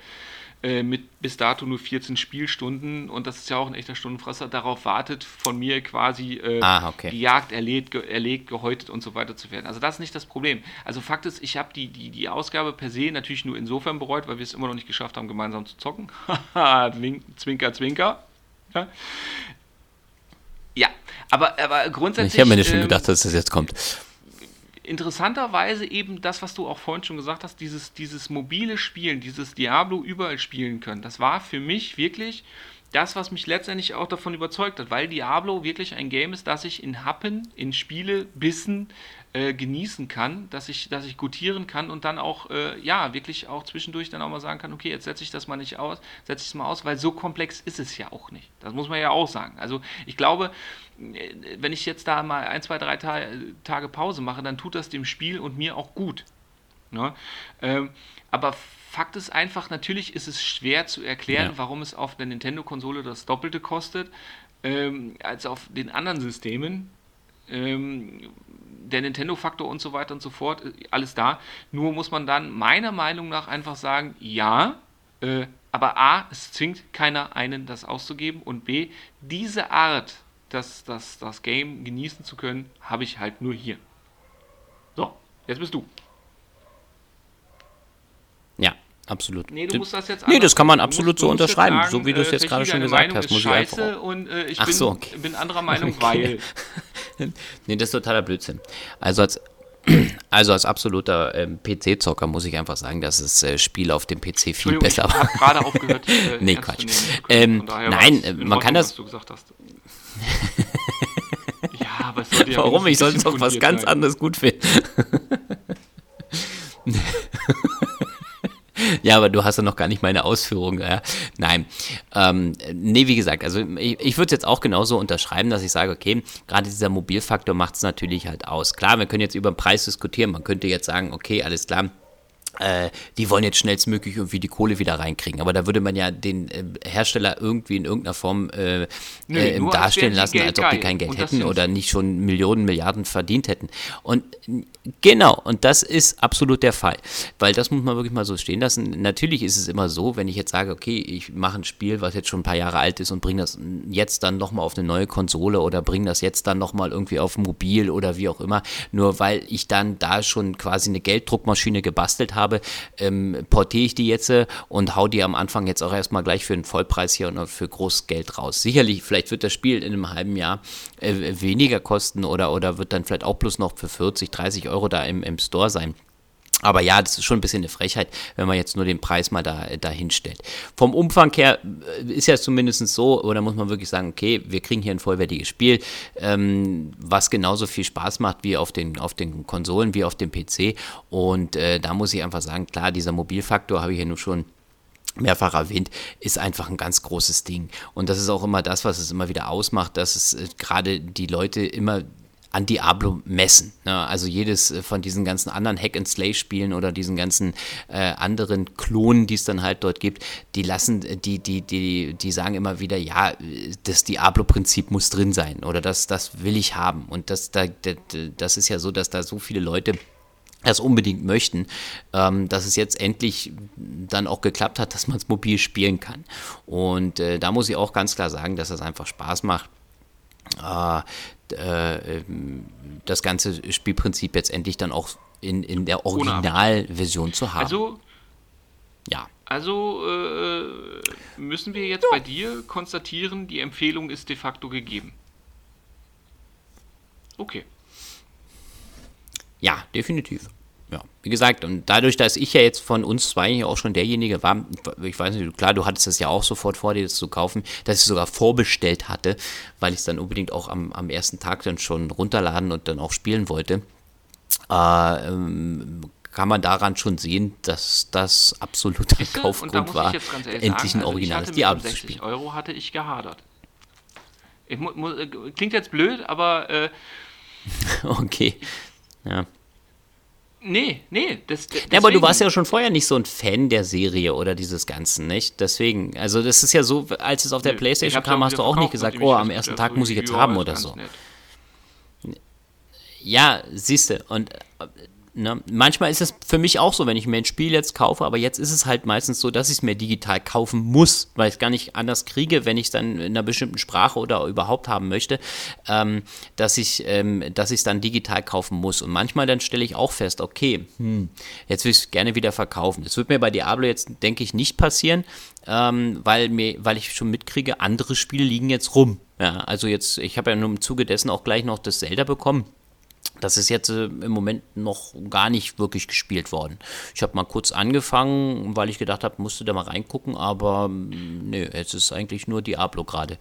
äh, mit bis dato nur 14 Spielstunden und das ist ja auch ein echter Stundenfresser, darauf wartet, von mir quasi äh, ah, okay. gejagt, erlegt, ge erlegt, gehäutet und so weiter zu werden. Also das ist nicht das Problem. Also Fakt ist, ich habe die, die, die Ausgabe per se natürlich nur insofern bereut, weil wir es immer noch nicht geschafft haben, gemeinsam zu zocken. zwinker, zwinker. Ja. ja, aber, aber grundsätzlich. Ich habe mir nicht schon ähm, gedacht, dass das jetzt kommt interessanterweise eben das, was du auch vorhin schon gesagt hast, dieses, dieses mobile Spielen, dieses Diablo überall spielen können, das war für mich wirklich das, was mich letztendlich auch davon überzeugt hat, weil Diablo wirklich ein Game ist, das ich in Happen, in Spiele, Bissen äh, genießen kann, dass ich, dass ich gutieren kann und dann auch, äh, ja, wirklich auch zwischendurch dann auch mal sagen kann, okay, jetzt setze ich das mal nicht aus, setze ich es mal aus, weil so komplex ist es ja auch nicht. Das muss man ja auch sagen. Also ich glaube, äh, wenn ich jetzt da mal ein, zwei, drei Ta Tage Pause mache, dann tut das dem Spiel und mir auch gut. Ne? Ähm, aber Fakt ist einfach, natürlich ist es schwer zu erklären, ja. warum es auf der Nintendo-Konsole das Doppelte kostet ähm, als auf den anderen Systemen. Ähm, der Nintendo-Faktor und so weiter und so fort, äh, alles da. Nur muss man dann meiner Meinung nach einfach sagen, ja, äh, aber A, es zwingt keiner einen, das auszugeben und B, diese Art, das, das, das Game genießen zu können, habe ich halt nur hier. So, jetzt bist du. Ja, absolut. Nee, du musst das jetzt Nee, das kann man absolut musst, so unterschreiben, sagen, so wie du es jetzt äh, gerade schon gesagt Meinung hast. Muss ich einfach und äh, ich bin, so, okay. bin anderer Meinung, okay. weil. nee, das ist totaler Blödsinn. Also als Also als absoluter ähm, PC-Zocker muss ich einfach sagen, dass das äh, Spiel auf dem PC viel besser war. Ich habe gerade aufgehört. Äh, nee, Quatsch. Ähm, nein, äh, man kann das. ja, aber es sollte ja Warum? Ich sollte doch was ganz sein. anderes gut finden. ja, aber du hast ja noch gar nicht meine Ausführungen. Ja. Nein. Ähm, nee, wie gesagt, also ich, ich würde es jetzt auch genauso unterschreiben, dass ich sage, okay, gerade dieser Mobilfaktor macht es natürlich halt aus. Klar, wir können jetzt über den Preis diskutieren. Man könnte jetzt sagen, okay, alles klar, äh, die wollen jetzt schnellstmöglich irgendwie die Kohle wieder reinkriegen. Aber da würde man ja den äh, Hersteller irgendwie in irgendeiner Form äh, Nö, äh, darstellen lassen, als ob die kein Geld hätten oder nicht schon Millionen, Milliarden verdient hätten. Und genau, und das ist absolut der Fall. Weil das muss man wirklich mal so stehen lassen. Natürlich ist es immer so, wenn ich jetzt sage, okay, ich mache ein Spiel, was jetzt schon ein paar Jahre alt ist und bringe das jetzt dann nochmal auf eine neue Konsole oder bringe das jetzt dann nochmal irgendwie auf Mobil oder wie auch immer, nur weil ich dann da schon quasi eine Gelddruckmaschine gebastelt habe, habe, ähm, portiere ich die jetzt äh, und hau die am Anfang jetzt auch erstmal gleich für einen Vollpreis hier und für großes Geld raus. Sicherlich, vielleicht wird das Spiel in einem halben Jahr äh, weniger kosten oder, oder wird dann vielleicht auch bloß noch für 40, 30 Euro da im, im Store sein. Aber ja, das ist schon ein bisschen eine Frechheit, wenn man jetzt nur den Preis mal da, dahin stellt. Vom Umfang her äh, ist ja zumindest so, oder muss man wirklich sagen, okay, wir kriegen hier ein vollwertiges Spiel, ähm, was genauso viel Spaß macht wie auf den, auf den Konsolen, wie auf dem PC. Und äh, da muss ich einfach sagen, klar, dieser Mobilfaktor habe ich ja nur schon mehrfach erwähnt, ist einfach ein ganz großes Ding. Und das ist auch immer das, was es immer wieder ausmacht, dass es äh, gerade die Leute immer an Diablo messen. Ne? Also jedes äh, von diesen ganzen anderen Hack-and-Slay-Spielen oder diesen ganzen äh, anderen Klonen, die es dann halt dort gibt, die lassen, äh, die, die, die, die sagen immer wieder, ja, das Diablo-Prinzip muss drin sein oder das, das will ich haben. Und das, da, das ist ja so, dass da so viele Leute das unbedingt möchten, ähm, dass es jetzt endlich dann auch geklappt hat, dass man es mobil spielen kann. Und äh, da muss ich auch ganz klar sagen, dass das einfach Spaß macht. Äh, äh, ähm, das ganze Spielprinzip letztendlich dann auch in, in der Originalversion zu haben. Also, ja. Also äh, müssen wir jetzt ja. bei dir konstatieren, die Empfehlung ist de facto gegeben. Okay. Ja, definitiv ja, wie gesagt, und dadurch, dass ich ja jetzt von uns zwei hier auch schon derjenige war, ich weiß nicht, klar, du hattest das ja auch sofort vor, dir das zu kaufen, dass ich sogar vorbestellt hatte, weil ich es dann unbedingt auch am, am ersten Tag dann schon runterladen und dann auch spielen wollte, äh, ähm, kann man daran schon sehen, dass das absoluter Siehste? Kaufgrund war, endlich ein also originales also Diablo zu spielen. Euro hatte ich gehadert. Ich klingt jetzt blöd, aber äh, okay, ja. Nee, nee. Das, ja, aber du warst ja schon vorher nicht so ein Fan der Serie oder dieses Ganzen, nicht? Deswegen, also das ist ja so, als es auf der nee, Playstation kam, hast du auch nicht gesagt, oh, am ersten Tag muss ich jetzt haben oder so. Nett. Ja, siehste, und Ne? Manchmal ist es für mich auch so, wenn ich mir ein Spiel jetzt kaufe, aber jetzt ist es halt meistens so, dass ich es mir digital kaufen muss, weil ich es gar nicht anders kriege, wenn ich es dann in einer bestimmten Sprache oder überhaupt haben möchte, ähm, dass ich ähm, es dann digital kaufen muss. Und manchmal dann stelle ich auch fest, okay, hm, jetzt will ich es gerne wieder verkaufen. Das wird mir bei Diablo jetzt, denke ich, nicht passieren, ähm, weil, mir, weil ich schon mitkriege, andere Spiele liegen jetzt rum. Ja, also jetzt, ich habe ja nur im Zuge dessen auch gleich noch das Zelda bekommen. Das ist jetzt äh, im Moment noch gar nicht wirklich gespielt worden. Ich habe mal kurz angefangen, weil ich gedacht habe, musste da mal reingucken, aber mm, nee, jetzt ist eigentlich nur Diablo gerade.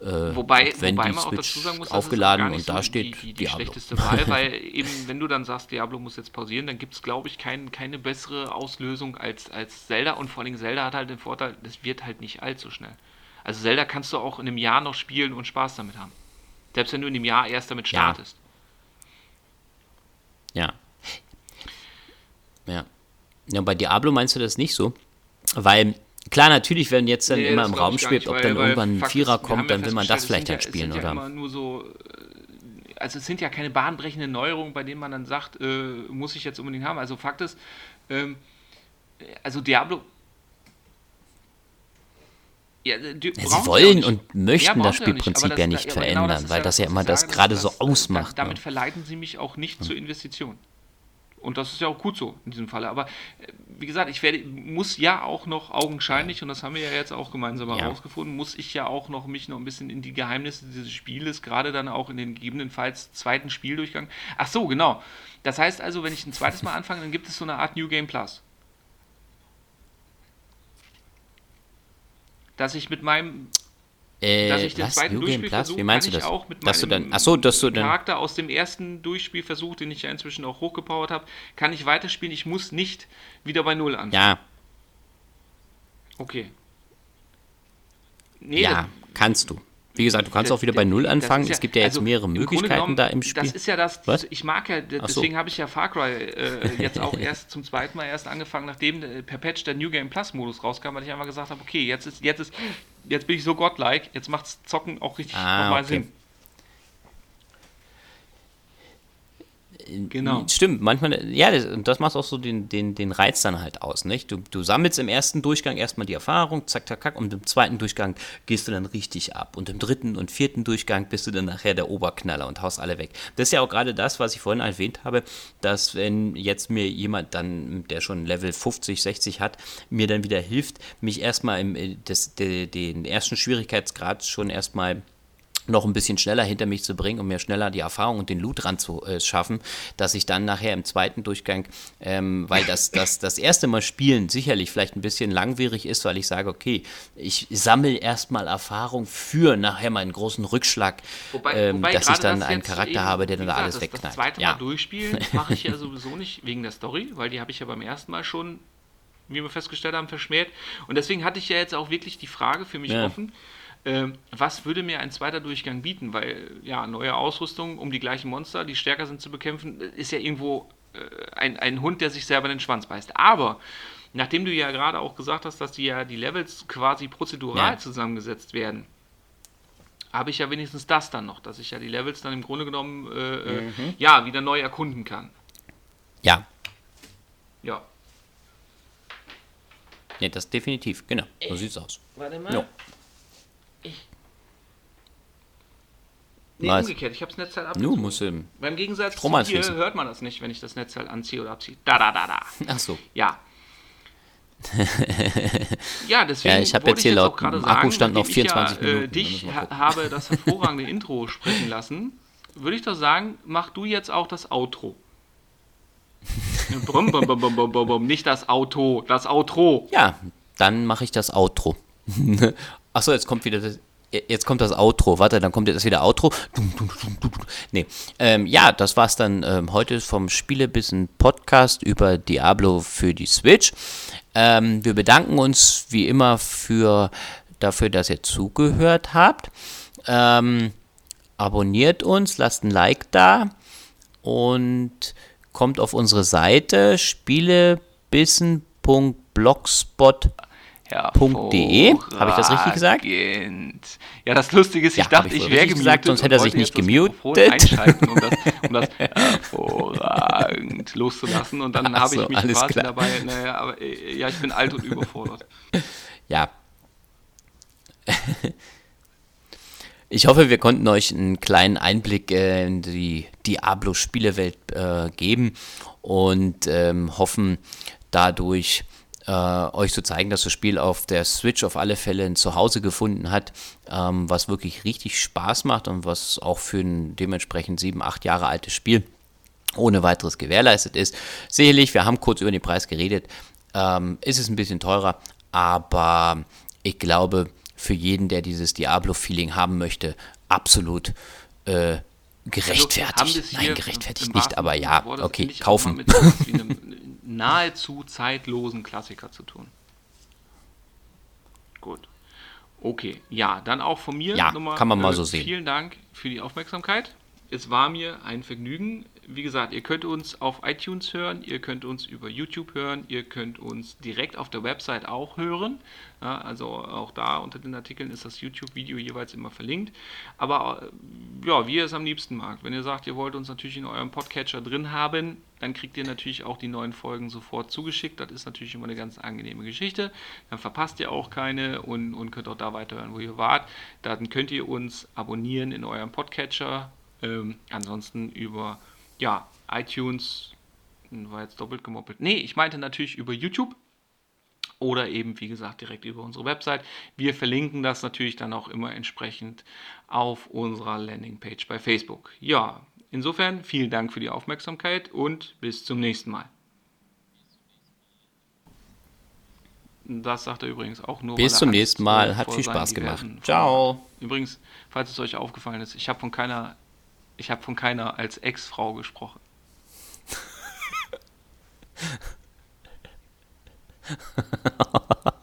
Äh, wobei, wobei man auch dazu sagen muss, aufgeladen und da steht die, die, die schlechteste Wahl, weil eben, wenn du dann sagst, Diablo muss jetzt pausieren, dann gibt es, glaube ich, kein, keine bessere Auslösung als, als Zelda und vor allem Zelda hat halt den Vorteil, das wird halt nicht allzu schnell. Also Zelda kannst du auch in einem Jahr noch spielen und Spaß damit haben. Selbst wenn du in einem Jahr erst damit startest. Ja. Ja. Ja. Ja, bei Diablo meinst du das nicht so? Weil, klar, natürlich, wenn jetzt dann nee, immer im Raum spielt, ob dann irgendwann ein Vierer kommt, dann will man das vielleicht halt spielen, oder? Ja nur so, äh, also es sind ja keine bahnbrechenden Neuerungen, bei denen man dann sagt, äh, muss ich jetzt unbedingt haben. Also Fakt ist, ähm, also Diablo ja, sie wollen und möchten ja, das Spielprinzip ja, nicht genau verändern, genau weil das ja immer das gerade so ausmacht. Damit ne? verleiten sie mich auch nicht hm. zur Investition. Und das ist ja auch gut so in diesem Falle. Aber äh, wie gesagt, ich werde, muss ja auch noch augenscheinlich, und das haben wir ja jetzt auch gemeinsam ja. herausgefunden, muss ich ja auch noch mich noch ein bisschen in die Geheimnisse dieses Spieles, gerade dann auch in den gegebenenfalls zweiten Spieldurchgang. Ach so, genau. Das heißt also, wenn ich ein zweites Mal anfange, dann gibt es so eine Art New Game Plus. Dass ich mit meinem äh, dass ich den was? zweiten New Durchspiel versuche, Wie meinst du das? auch mit dass meinem du dann, achso, dass du dann, Charakter aus dem ersten Durchspielversuch, den ich ja inzwischen auch hochgepowert habe, kann ich weiterspielen. Ich muss nicht wieder bei Null anfangen. Ja. Okay. Nee, ja, kannst du. Wie gesagt, du kannst auch wieder bei Null anfangen. Ja, es gibt ja jetzt also mehrere Möglichkeiten da im Spiel. Das ist ja das, Was? ich mag ja, deswegen so. habe ich ja Far Cry äh, jetzt auch erst zum zweiten Mal erst angefangen, nachdem äh, per Patch der New Game Plus Modus rauskam, weil ich einfach gesagt habe, okay, jetzt ist, jetzt ist, jetzt bin ich so godlike, jetzt macht's Zocken auch richtig ah, nochmal okay. Sinn. Genau. Stimmt, manchmal, ja, das, das macht auch so den, den, den Reiz dann halt aus, nicht? Du, du sammelst im ersten Durchgang erstmal die Erfahrung, zack, zack, zack, und im zweiten Durchgang gehst du dann richtig ab. Und im dritten und vierten Durchgang bist du dann nachher der Oberknaller und haust alle weg. Das ist ja auch gerade das, was ich vorhin erwähnt habe, dass wenn jetzt mir jemand dann, der schon Level 50, 60 hat, mir dann wieder hilft, mich erstmal im, äh, das, den ersten Schwierigkeitsgrad schon erstmal noch ein bisschen schneller hinter mich zu bringen, um mir schneller die Erfahrung und den Loot ran zu äh, schaffen, dass ich dann nachher im zweiten Durchgang, ähm, weil das, das, das erste Mal spielen sicherlich vielleicht ein bisschen langwierig ist, weil ich sage, okay, ich sammle erstmal Erfahrung für nachher meinen großen Rückschlag, wobei, ähm, wobei dass ich dann einen Charakter habe, der dann gesagt, alles das, wegknallt. Das zweite Mal ja. durchspielen mache ich ja sowieso nicht wegen der Story, weil die habe ich ja beim ersten Mal schon, wie wir festgestellt haben, verschmäht. Und deswegen hatte ich ja jetzt auch wirklich die Frage für mich ja. offen, was würde mir ein zweiter Durchgang bieten? Weil ja, neue Ausrüstung, um die gleichen Monster, die stärker sind zu bekämpfen, ist ja irgendwo äh, ein, ein Hund, der sich selber den Schwanz beißt. Aber nachdem du ja gerade auch gesagt hast, dass die ja die Levels quasi prozedural ja. zusammengesetzt werden, habe ich ja wenigstens das dann noch, dass ich ja die Levels dann im Grunde genommen äh, äh mhm. ja wieder neu erkunden kann. Ja. Ja. Ja, das definitiv, genau. So sieht's aus. Warte mal. Jo. Nee, Was? umgekehrt. Ich habe das Netzteil abgezogen. Nu, muss im Beim Gegensatz zu hier hört man das nicht, wenn ich das Netzteil anziehe oder abziehe. Da, da, da, da. Ach so. Ja. ja, deswegen ja, ich habe jetzt hier jetzt laut sagen, Akkustand noch 24 ja, äh, Minuten. dich ha habe das hervorragende Intro sprechen lassen, würde ich doch sagen, mach du jetzt auch das Outro. brum, bum, bum, bum, bum, bum, nicht das Auto, das Outro. Ja, dann mache ich das Outro. Achso, jetzt kommt wieder das, Jetzt kommt das Outro. Warte, dann kommt jetzt wieder Outro. Nee. Ähm, ja, das war's dann ähm, heute vom Spielebissen Podcast über Diablo für die Switch. Ähm, wir bedanken uns wie immer für, dafür, dass ihr zugehört habt. Ähm, abonniert uns, lasst ein Like da und kommt auf unsere Seite spielebissen.blogspot.com .de. Habe ich das richtig gesagt? Ja, das Lustige ist, ich ja, dachte, ich, ich wäre gesagt, sonst hätte er sich nicht gemutet. um das, um das hervorragend loszulassen. Und dann habe ich mich quasi klar. dabei, naja, aber äh, ja, ich bin alt und überfordert. Ja. Ich hoffe, wir konnten euch einen kleinen Einblick äh, in die Diablo-Spielewelt äh, geben und ähm, hoffen dadurch äh, euch zu zeigen, dass das Spiel auf der Switch auf alle Fälle ein Zuhause gefunden hat, ähm, was wirklich richtig Spaß macht und was auch für ein dementsprechend sieben, acht Jahre altes Spiel ohne weiteres gewährleistet ist. Sicherlich, wir haben kurz über den Preis geredet, ähm, ist es ein bisschen teurer, aber ich glaube, für jeden, der dieses Diablo-Feeling haben möchte, absolut äh, gerechtfertigt. Also Nein, gerechtfertigt nicht, aber ja, okay, kaufen. Mit nahezu zeitlosen Klassiker zu tun. Gut. Okay, ja, dann auch von mir ja, nochmal. Kann man mal so sehen. Vielen Dank für die Aufmerksamkeit. Es war mir ein Vergnügen. Wie gesagt, ihr könnt uns auf iTunes hören, ihr könnt uns über YouTube hören, ihr könnt uns direkt auf der Website auch hören. Ja, also auch da unter den Artikeln ist das YouTube-Video jeweils immer verlinkt. Aber äh, ja, wie ihr es am liebsten mag. Wenn ihr sagt, ihr wollt uns natürlich in eurem Podcatcher drin haben, dann kriegt ihr natürlich auch die neuen Folgen sofort zugeschickt. Das ist natürlich immer eine ganz angenehme Geschichte. Dann verpasst ihr auch keine und, und könnt auch da weiterhören, wo ihr wart. Dann könnt ihr uns abonnieren in eurem Podcatcher. Ähm, ansonsten über ja, iTunes, war jetzt doppelt gemoppelt. Nee, ich meinte natürlich über YouTube oder eben, wie gesagt, direkt über unsere Website. Wir verlinken das natürlich dann auch immer entsprechend auf unserer Landingpage bei Facebook. Ja, insofern vielen Dank für die Aufmerksamkeit und bis zum nächsten Mal. Das sagt er übrigens auch nur. Bis zum nächsten Mal. Hat viel Spaß gemacht. Ciao. Übrigens, falls es euch aufgefallen ist, ich habe von keiner, ich habe von keiner als Ex-Frau gesprochen.